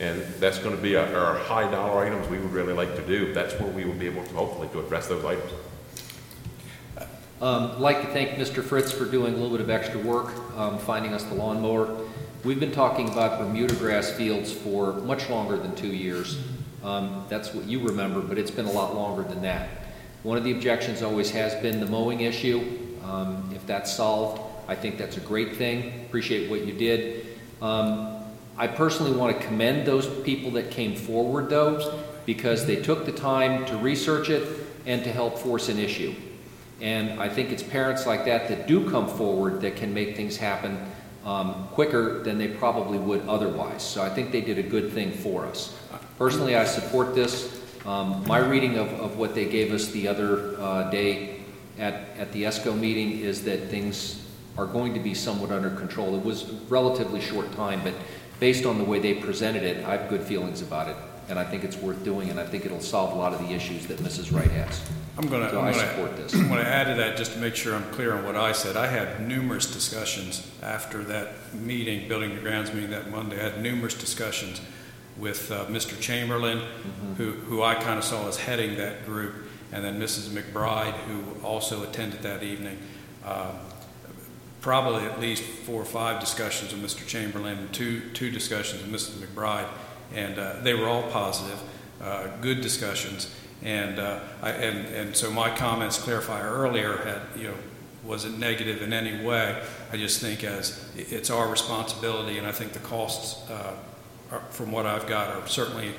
And that's going to be our, our high dollar items we would really like to do. That's where we will be able to hopefully to address those items. Um, I'd like to thank Mr. Fritz for doing a little bit of extra work, um, finding us the lawnmower. We've been talking about Bermuda grass fields for much longer than two years. Um, that's what you remember, but it's been a lot longer than that. One of the objections always has been the mowing issue. Um, if that's solved, I think that's a great thing. Appreciate what you did. Um, I personally want to commend those people that came forward, though, because they took the time to research it and to help force an issue. And I think it's parents like that that do come forward that can make things happen um, quicker than they probably would otherwise. So I think they did a good thing for us. Personally, I support this. Um, my reading of, of what they gave us the other uh, day at, at the ESCO meeting is that things are going to be somewhat under control. It was a relatively short time, but based on the way they presented it, I have good feelings about it. And I think it's worth doing, and I think it'll solve a lot of the issues that Mrs. Wright has. I'm going to, So I support this. [clears throat] I'm going to add to that just to make sure I'm clear on what I said. I had numerous discussions after that meeting, Building and Grounds meeting that Monday. I had numerous discussions with uh, Mr. Chamberlain, who, who I kind of saw as heading that group, and then Mrs. McBride, who also attended that evening. Um, Probably at least four or five discussions with Mr. Chamberlain, and two, two discussions with Mrs. McBride, and uh, they were all positive, uh, good discussions. And, uh, I, and, and so my comments clarify earlier had, you know, wasn't negative in any way. I just think as it's our responsibility, and I think the costs, uh, are, from what I've got, are certainly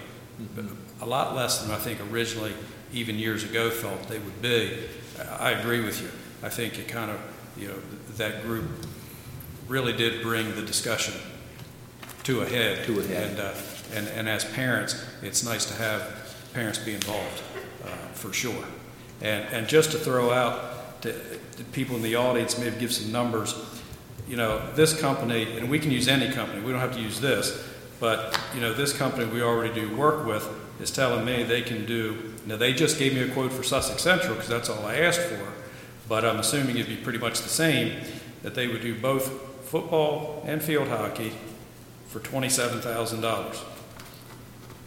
a lot less than I think originally, even years ago, thought they would be. I agree with you. I think it kind of, you know, that group really did bring the discussion to a head. To a head. And, uh, and, and as parents, it's nice to have parents be involved, uh, for sure. And, and just to throw out to, to people in the audience, maybe give some numbers. You know, this company, and we can use any company, we don't have to use this, but, you know, this company we already do work with is telling me they can do, now they just gave me a quote for Sussex Central because that's all I asked for, but I'm assuming it'd be pretty much the same, that they would do both football and field hockey for $27,000.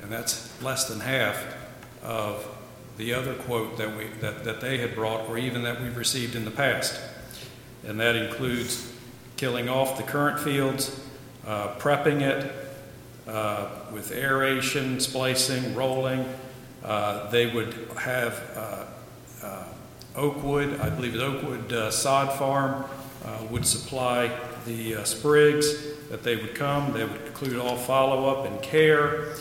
And that's less than half of the other quote that, we, that, that they had brought or even that we've received in the past. And that includes killing off the current fields, uh, prepping it uh, with aeration, splicing, rolling. Uh, they would have uh, uh, Oakwood, I believe it's Oakwood uh, Sod Farm, uh, would supply the uh, sprigs that they would come. They would include all follow-up and care,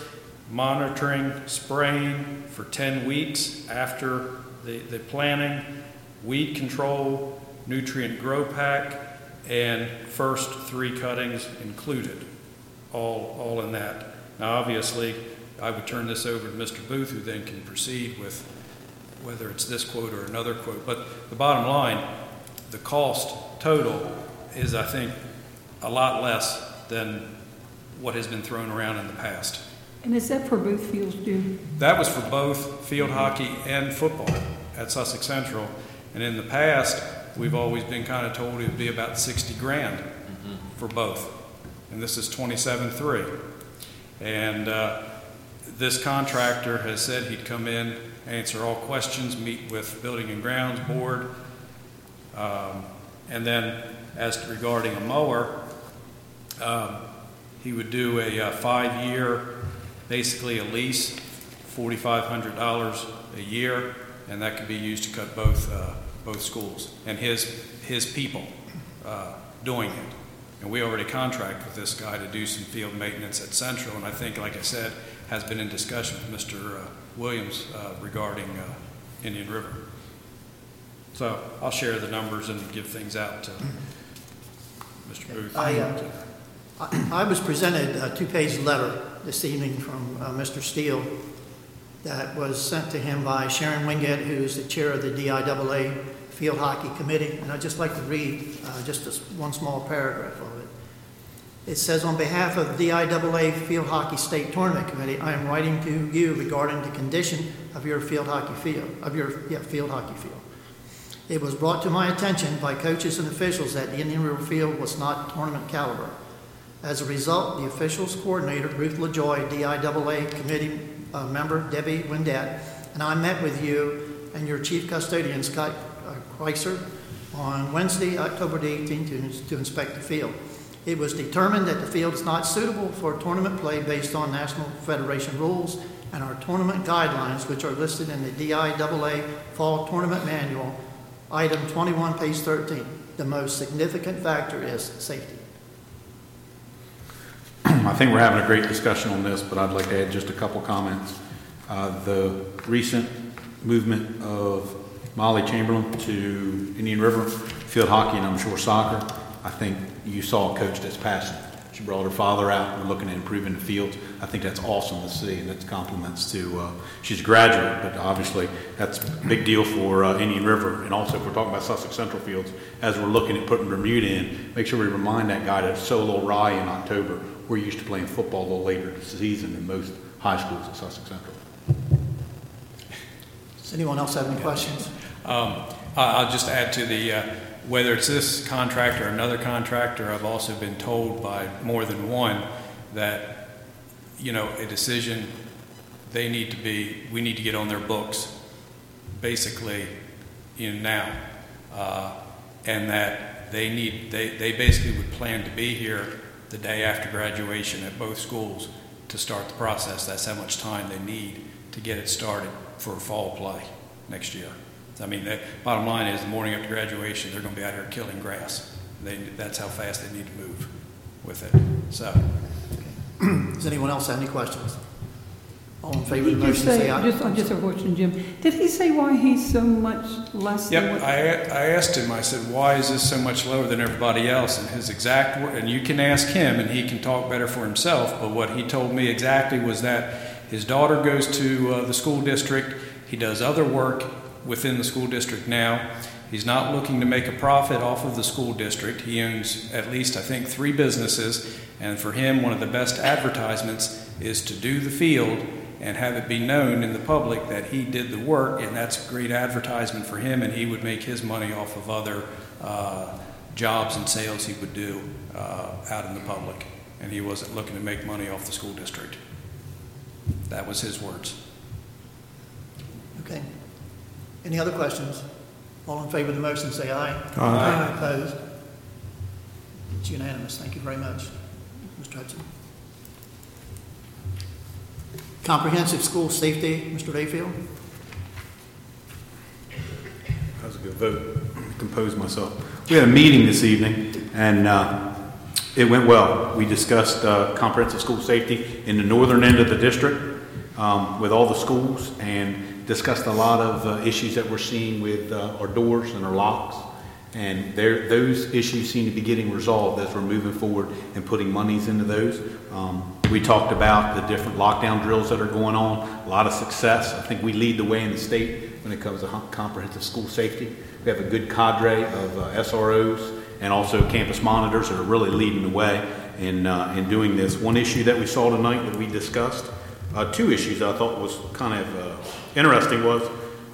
monitoring, spraying for 10 weeks after the, the planting, weed control, nutrient grow pack, and first three cuttings included, all, all in that. Now, obviously, I would turn this over to Mr. Booth, who then can proceed with whether it's this quote or another quote. But the bottom line, the cost total is, I think, a lot less than what has been thrown around in the past. And is that for both fields, Jim? That was for both field hockey and football at Sussex Central. And in the past, we've always been kind of told it would be about 60 grand for both. And this is 27.3. And uh, this contractor has said he'd come in, answer all questions, meet with Building and Grounds Board. Um, and then as to regarding a mower, um, he would do a, uh five-year, basically a lease, $4,500 a year, and that could be used to cut both, uh, both schools and his, his people uh, doing it. And we already contract with this guy to do some field maintenance at Central, and I think, like I said, has been in discussion with Mr. Williams uh, regarding uh, Indian River. So I'll share the numbers and give things out to Mr. Booth. I, uh, I was presented a two-page letter this evening from uh, Mr. Steele that was sent to him by Sharon Wingate, who's the chair of the DIAA Field Hockey Committee, and I'd just like to read uh, just this one small paragraph of it. It says, "On behalf of the DIAA Field Hockey State Tournament Committee, I am writing to you regarding the condition of your field hockey field, of your, yeah, field hockey field. It was brought to my attention by coaches and officials that the Indian River Field was not tournament caliber. As a result, the officials coordinator, Ruth LaJoy, DIAA committee uh, member, Debbie Windett, and I met with you and your chief custodian, Scott uh, Kreiser, on Wednesday, October the 18th, to, to inspect the field. It was determined that the field is not suitable for tournament play based on National Federation rules and our tournament guidelines, which are listed in the DIAA Fall Tournament Manual, item 21, page 13. The most significant factor is safety. I think we're having a great discussion on this, but I'd like to add just a couple comments. Uh, The recent movement of Molly Chamberlain to Indian River field hockey and I'm sure soccer, I think you saw a coach that's passionate. She brought her father out, and we're looking at improving the fields. I think that's awesome to see, and that's compliments to, uh, she's a graduate, but obviously that's a big deal for uh, Indian River. And also, if we're talking about Sussex Central Fields, as we're looking at putting Bermuda in, make sure we remind that guy that Solo Rye in October, we're used to playing football a little later this season than most high schools at Sussex Central. Does anyone else have any questions? Um, I- I'll just add to the, uh, whether it's this contractor or another contractor, I've also been told by more than one that, you know, a decision, they need to be, we need to get on their books, basically, know, now. Uh, And that they need, they, they basically would plan to be here the day after graduation at both schools to start the process. That's how much time they need to get it started for fall play next year. I mean, the bottom line is, the morning after graduation, they're going to be out here killing grass. They, that's how fast they need to move with it. So, Does anyone else have any questions? All in favor of Did the motion, say, say aye. just, just a question, Jim. Did he say why he's so much less than yep. I, I asked him, I said, why is this so much lower than everybody else? And his exact word, and you can ask him and he can talk better for himself, but what he told me exactly was that his daughter goes to uh, the school district, he does other work within the school district now. He's not looking to make a profit off of the school district. He owns at least, I think, three businesses, and for him, one of the best advertisements is to do the field and have it be known in the public that he did the work, and that's a great advertisement for him, and he would make his money off of other uh, jobs and sales he would do uh, out in the public. And he wasn't looking to make money off the school district. That was his words. Okay. Any other questions? All in favor of the motion, say aye. Aye. Opposed? It's unanimous. Thank you very much, Mr. Hudson. Comprehensive School Safety, Mr. Rayfield? That was a good vote. Compose myself. We had a meeting this evening, and uh, it went well. We discussed uh, comprehensive school safety in the northern end of the district um, with all the schools, and discussed a lot of uh, issues that we're seeing with uh, our doors and our locks. And those issues seem to be getting resolved as we're moving forward and putting monies into those. Um, we talked about the different lockdown drills that are going on, a lot of success. I think we lead the way in the state when it comes to comprehensive school safety. We have a good cadre of uh, SROs and also campus monitors that are really leading the way in, uh, in doing this. One issue that we saw tonight that we discussed, uh, two issues I thought was kind of uh, interesting was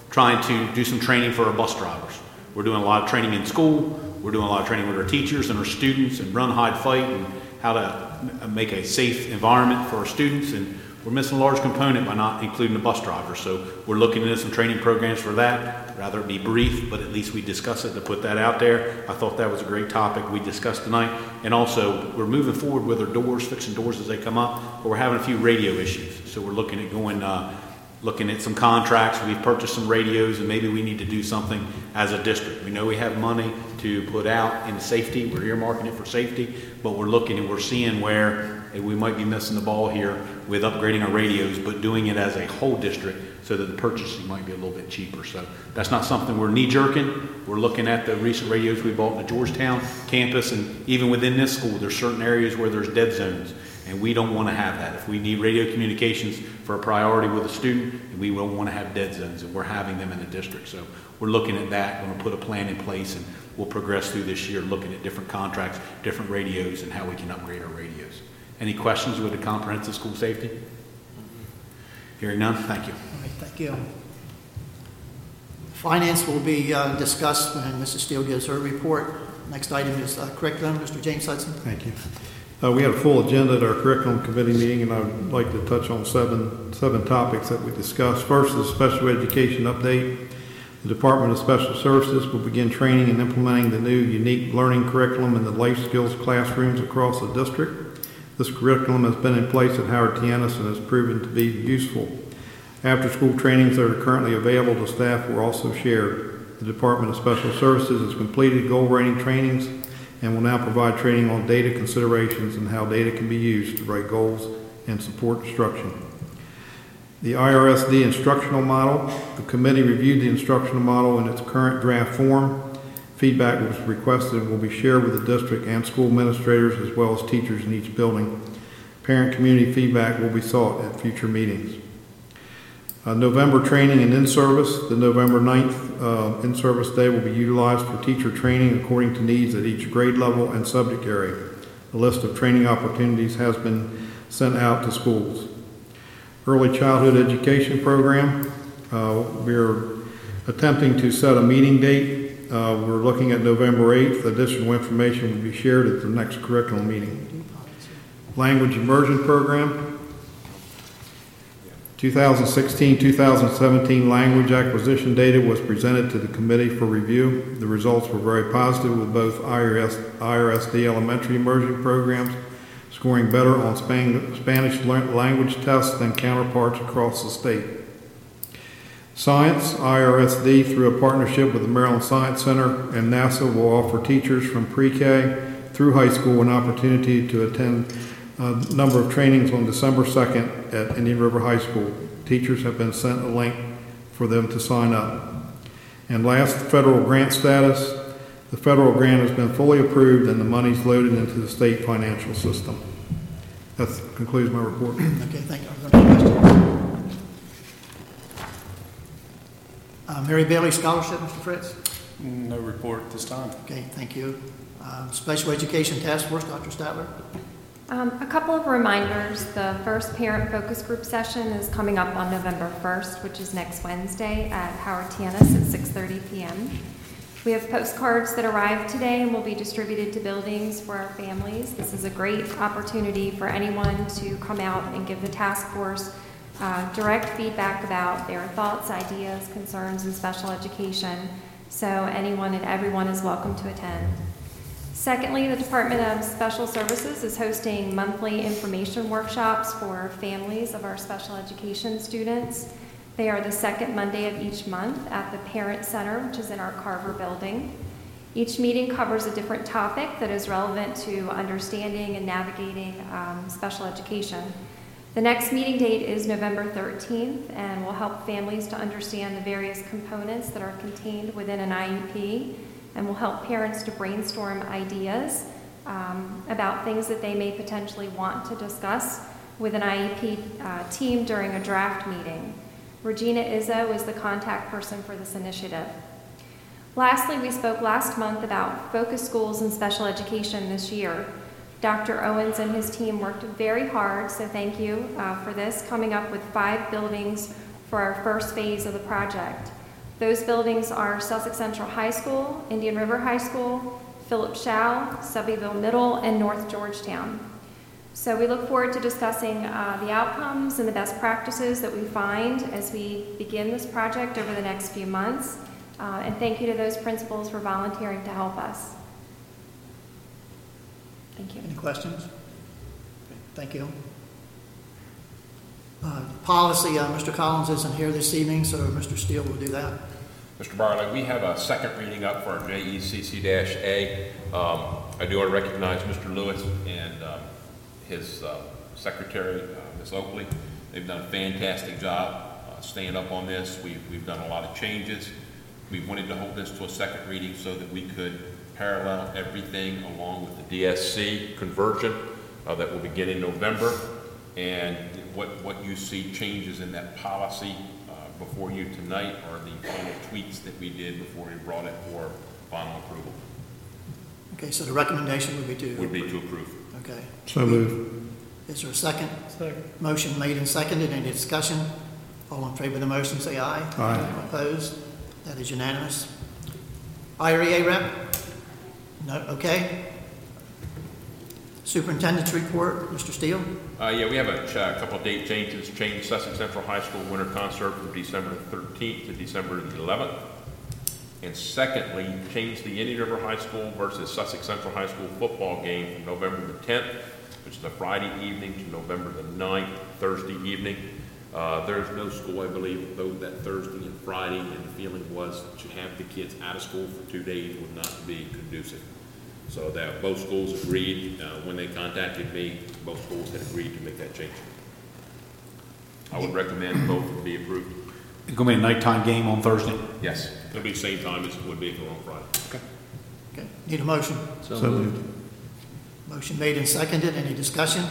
trying to do some training for our bus drivers. We're doing a lot of training in school. We're doing a lot of training with our teachers and our students and run, hide, fight and how to make a safe environment for our students. And we're missing a large component by not including the bus drivers. So we're looking into some training programs for that. Rather it be brief, but at least we discuss it to put that out there. I thought that was a great topic we discussed tonight. And also, we're moving forward with our doors, fixing doors as they come up, but we're having a few radio issues. So we're looking at going, uh, looking at some contracts. We've purchased some radios, and maybe we need to do something as a district. We know we have money to put out in safety. We're earmarking it for safety, but we're looking and we're seeing where we might be missing the ball here with upgrading our radios, but doing it as a whole district so that the purchasing might be a little bit cheaper. So that's not something we're knee jerking. We're looking at the recent radios we bought in the Georgetown campus, and even within this school, there's certain areas where there's dead zones. And we don't want to have that. If we need radio communications for a priority with a student, we don't want to have dead zones, and we're having them in the district. So we're looking at that, We're going to put a plan in place, and we'll progress through this year, looking at different contracts, different radios, and how we can upgrade our radios. Any questions with the comprehensive school safety? Hearing none, thank you. All right, thank you. Finance will be uh, discussed when Mrs. Steele gives her report. Next item is uh, curriculum. Mr. James Hudson. Thank you. Uh, we had a full agenda at our curriculum committee meeting, and I would like to touch on seven, seven topics that we discussed. First is special education update. The Department of Special Services will begin training and implementing the new unique learning curriculum in the life skills classrooms across the district. This curriculum has been in place at Howard T. And has proven to be useful. After-school trainings that are currently available to staff were also shared. The Department of Special Services has completed goal rating trainings and will now provide training on data considerations and how data can be used to write goals and support instruction. The IRSD instructional model, the committee reviewed the instructional model in its current draft form. Feedback was requested and will be shared with the district and school administrators as well as teachers in each building. Parent community feedback will be sought at future meetings. Uh, November training and in-service, the November 9th uh, in-service day will be utilized for teacher training according to needs at each grade level and subject area. A list of training opportunities has been sent out to schools. Early childhood education program, uh, we're attempting to set a meeting date. Uh, We're looking at November 8th. Additional information will be shared at the next curriculum meeting. Language immersion program, 2016-2017 language acquisition data was presented to the committee for review. The results were very positive with both IRS, IRSD elementary immersion programs scoring better on Span- Spanish language tests than counterparts across the state. Science, IRSD, through a partnership with the Maryland Science Center and NASA, will offer teachers from pre-K through high school an opportunity to attend a number of trainings on December 2nd at Indian River High School. Teachers have been sent a link for them to sign up. And last, federal grant status. The federal grant has been fully approved and the money's loaded into the state financial system. That concludes my report. Okay, thank you. Are there? Uh, Mary Bailey Scholarship, Mr. Fritz? No report this time. Okay, thank you. Uh, Special Education Task Force, Dr. Statler? Um, a couple of reminders. The first parent focus group session is coming up on November 1st, which is next Wednesday at Howard T. Ennis at 6:30 p.m. We have postcards that arrived today and will be distributed to buildings for our families. This is a great opportunity for anyone to come out and give the task force uh, direct feedback about their thoughts, ideas, concerns in special education. So anyone and everyone is welcome to attend. Secondly, the Department of Special Services is hosting monthly information workshops for families of our special education students. They are the second Monday of each month at the Parent Center, which is in our Carver building. Each meeting covers a different topic that is relevant to understanding and navigating um, special education. The next meeting date is November 13th and will help families to understand the various components that are contained within an IEP and will help parents to brainstorm ideas um, about things that they may potentially want to discuss with an IEP uh, team during a draft meeting. Regina Izzo is the contact person for this initiative. Lastly, we spoke last month about focus schools and special education this year. Dr. Owens and his team worked very hard, so thank you uh, for this, coming up with five buildings for our first phase of the project. Those buildings are Sussex Central High School, Indian River High School, Phillip Showell, Selbyville Middle, and North Georgetown. So we look forward to discussing uh, the outcomes and the best practices that we find as we begin this project over the next few months. Uh, and thank you to those principals for volunteering to help us. Thank you. Any questions? Thank you. Uh, Policy, uh, Mr. Collins isn't here this evening, so Mr. Steele will do that. Mr. Barley, we have a second reading up for our JECC-A. Um, I do want to recognize Mr. Lewis and um, his uh, secretary, uh, Ms. Oakley. They've done a fantastic job uh, staying up on this. We've, we've done a lot of changes. We wanted to hold this to a second reading so that we could parallel everything along with the DSC conversion uh, that will begin in November. And what, what you see changes in that policy before you tonight are the final tweaks that we did before we brought it for final approval. Okay, so the recommendation would be to... Would be to approve. Okay. So move. Is there a second? Second. Motion made and seconded. Any discussion? All in favor of the motion, say aye. Aye. Opposed? That is unanimous. IREA rep? No, okay. Superintendent's report, Mr. Steele? Uh, yeah, we have a ch- a couple of date changes. Change Sussex Central High School winter concert from December 13th to December 11th. And secondly, change the Indian River High School versus Sussex Central High School football game from November the 10th, which is a Friday evening, to November the 9th, Thursday evening. Uh, there's no school, I believe, both that Thursday and Friday, and the feeling was to have the kids out of school for two days would not be conducive. So that both schools agreed, uh, when they contacted me, both schools had agreed to make that change. I would recommend both be approved. It's going to be a nighttime game on Thursday? Yes, it'll be the same time as it would be if it were on Friday. Okay. Okay, need a motion? So moved. Motion made and seconded. Any discussion?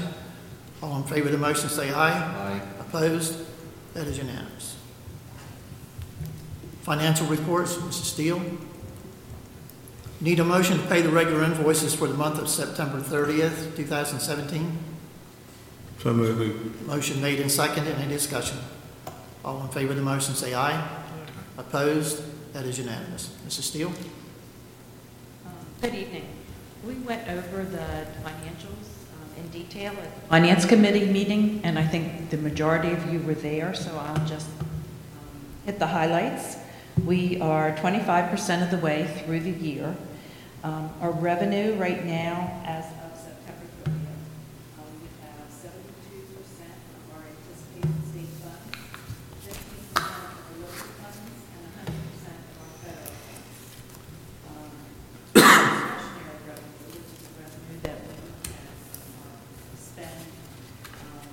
All in favor of the motion, say aye. Aye. Opposed? That is unanimous. Financial reports, Mrs. Steele. Need a motion to pay the regular invoices for the month of September 30th, 2017. So moved. Motion made and seconded. Any discussion? All in favor of the motion, say aye. Opposed? That is unanimous. Mrs. Steele? Good evening. We went over the financials um, in detail at the Finance Committee meeting, and I think the majority of you were there, so I'll just um, hit the highlights. We are 25% of the way through the year. Um, Our revenue right now, as of September 30th, um, we have 72% of our anticipated state funds, 15% of the local funds, and 100% of our federal funds. Um, discretionary revenue, which is revenue that we can um, spend um,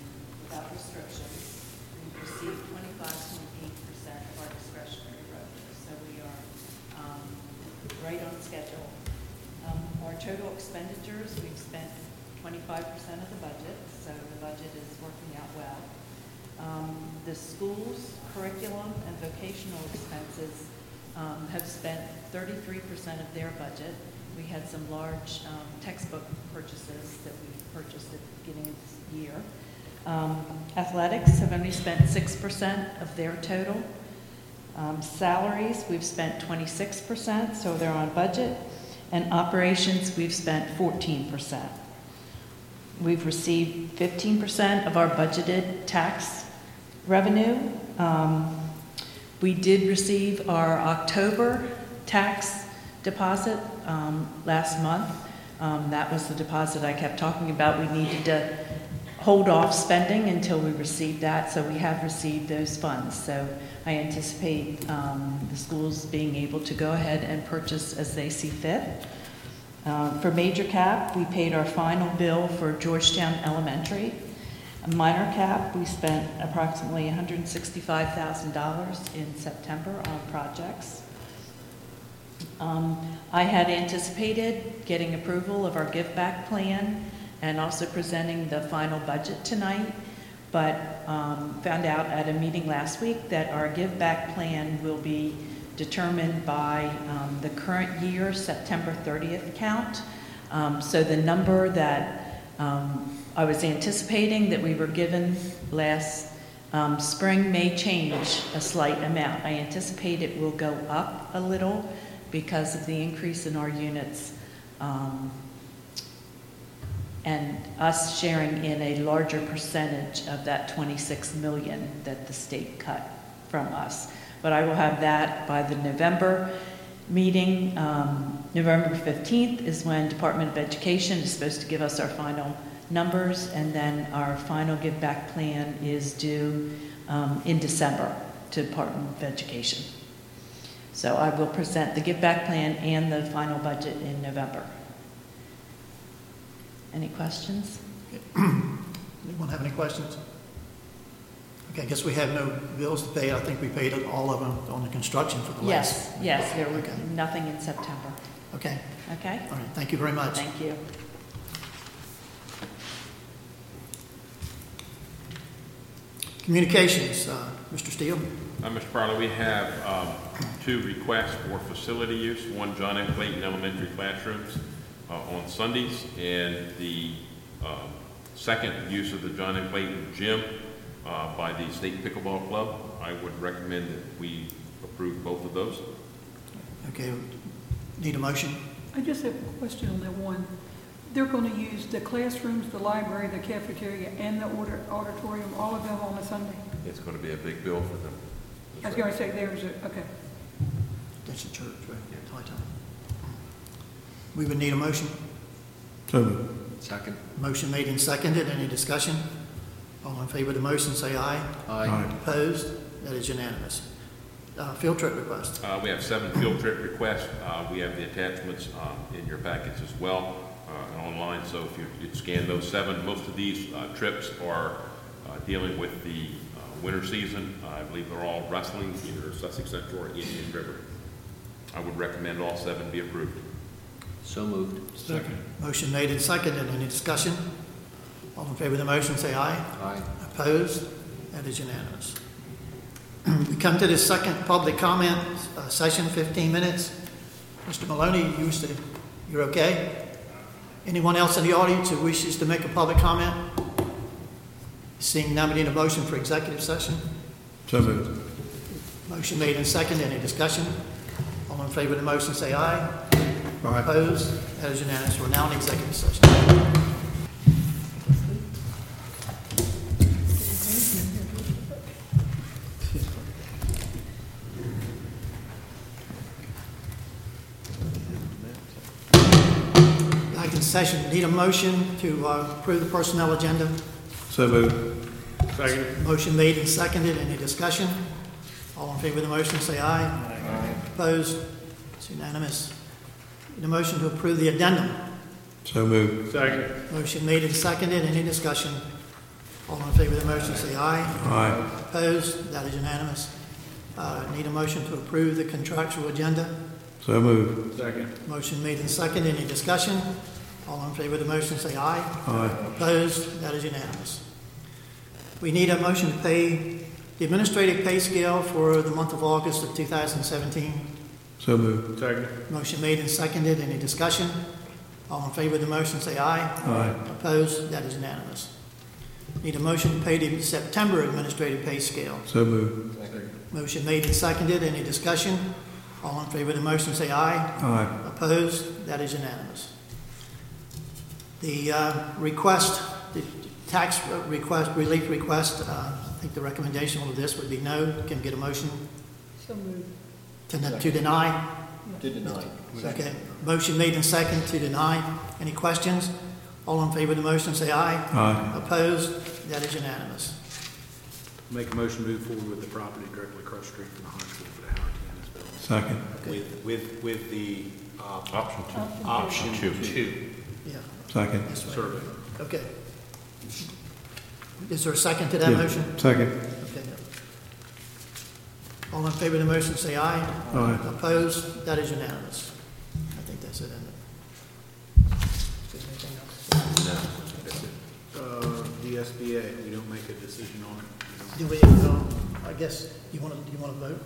without restrictions. We receive 25.8% of our discretionary revenue, so we are um, right on schedule. Um, Our total expenditures, we've spent 25% of the budget, so the budget is working out well. Um, The schools curriculum and vocational expenses um, have spent 33% of their budget. We had some large um, textbook purchases that we purchased at the beginning of this year. Um, Athletics have only spent 6% of their total. Um, Salaries, we've spent 26%, so they're on budget. And operations, we've spent 14%. We've received 15% of our budgeted tax revenue. Um, We did receive our October tax deposit um, last month. Um, That was the deposit I kept talking about. We needed to hold off spending until we received that, so we have received those funds. So I anticipate um, the schools being able to go ahead and purchase as they see fit. Um, For major cap, we paid our final bill for Georgetown Elementary. Minor cap, we spent approximately $165,000 in September on projects. Um, I had anticipated getting approval of our give back plan and also presenting the final budget tonight, but um, found out at a meeting last week that our give back plan will be determined by um, the current year, September 30th count. Um, So the number that um, I was anticipating that we were given last um, spring may change a slight amount. I anticipate it will go up a little because of the increase in our units um, and us sharing in a larger percentage of that 26 million that the state cut from us. But I will have that by the November meeting. Um, November 15th is when Department of Education is supposed to give us our final numbers, and then our final give back plan is due um, in December to Department of Education. So I will present the give back plan and the final budget in November. Any questions? Anyone have any questions? Okay, I guess we have no bills to pay. I think we paid all of them on the construction for the last. Yes, yes, there were nothing in September. Okay, Okay? all right, thank you very much. Thank you. Communications, uh, Mr. Steele. Uh, Mr. Farley, we have um, two requests for facility use, one John M. Clayton Elementary classrooms uh, on Sundays, and the um, second use of the John M. Clayton gym uh, by the State Pickleball Club. I would recommend that we approve both of those. Okay, need a motion? I just have a question on that one. They're going to use the classrooms, the library, the cafeteria, and the order- auditorium, all of them on a Sunday? It's going to be a big bill for them. I was going to say, there's a, okay. That's the church, right? High time. We would need a motion. So moved. Second. Motion made and seconded. Any discussion? All in favor of the motion, say aye. Aye. Opposed? That is unanimous. Uh, Field trip request. Uh, We have seven field trip requests. Uh, We have the attachments um, in your packets as well, uh, online, so if you- you'd scan those seven, most of these uh, trips are uh, dealing with the uh, winter season. I believe they're all wrestling, either Sussex Central or Indian River. I would recommend all seven be approved. So moved. Second. Motion made and seconded. Any discussion? All in favor of the motion, say aye. Aye. Opposed? That is unanimous. [clears throat] We come to the second public comment uh, session, 15 minutes. Mr. Maloney, you used to, you're okay? Anyone else in the audience who wishes to make a public comment? Seeing none, we need a motion for executive session. So moved. Motion made and seconded. Any discussion? All in favor of the motion, say aye. Aye. Opposed? That is unanimous. We're now in executive session. Back in session. Need a motion to uh, approve the personnel agenda. So moved. Second. Motion made and seconded. Any discussion? All in favor of the motion, say aye. Aye. Opposed? It's unanimous. Need a motion to approve the addendum. So moved. Second. Motion made and seconded. Any discussion? All in favor of the motion, say aye. Aye. Opposed? That is unanimous. Uh, Need a motion to approve the contractual agenda. So moved. Second. Motion made and seconded. Any discussion? All in favor of the motion, say aye. Aye. Opposed? That is unanimous. We need a motion to pay the administrative pay scale for the month of August of 2017. So moved. Second. Motion made and seconded. Any discussion? All in favor of the motion, say aye. Aye. Opposed? That is unanimous. Need a motion to pay the September administrative pay scale. So moved. Second. Motion made and seconded. Any discussion? All in favor of the motion, say aye. Aye. Opposed? That is unanimous. The uh, request, the tax request, relief request, uh, I think the recommendation on this would be no. Can we get a motion So moved. to to deny? To deny. Okay. Motion made and second to deny. Any questions? All in favor of the motion, say aye. Aye. Opposed? That is unanimous. Make a motion to move forward with the property directly across the street from the high school for the Howard T. Ennis Building. Second. With, with, with the, uh, Option two. option Two. two Yeah. Second. Survey. Okay. Is there a second to that Yeah. motion? Second. Okay. All in favor of the motion, say aye. Aye. Opposed? That is unanimous. I think that's it, isn't it? Is there anything else? Uh, the SBA, we don't make a decision on it. Do we, um, I guess, you want to, do you want to vote?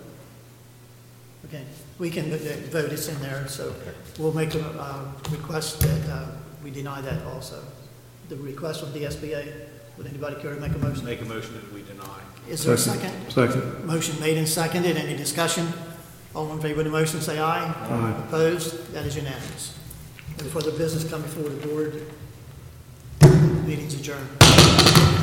Okay, we can uh, vote, it's in there, so we'll make a uh, request that uh, we deny that also. The request from the SBA, would anybody care to make a motion? Make a motion that we deny. Is there a second? Second. Motion made and seconded, any discussion? All in favor of the motion, say aye. Aye. Opposed? That is unanimous. No further business coming before the board. Meeting's adjourned.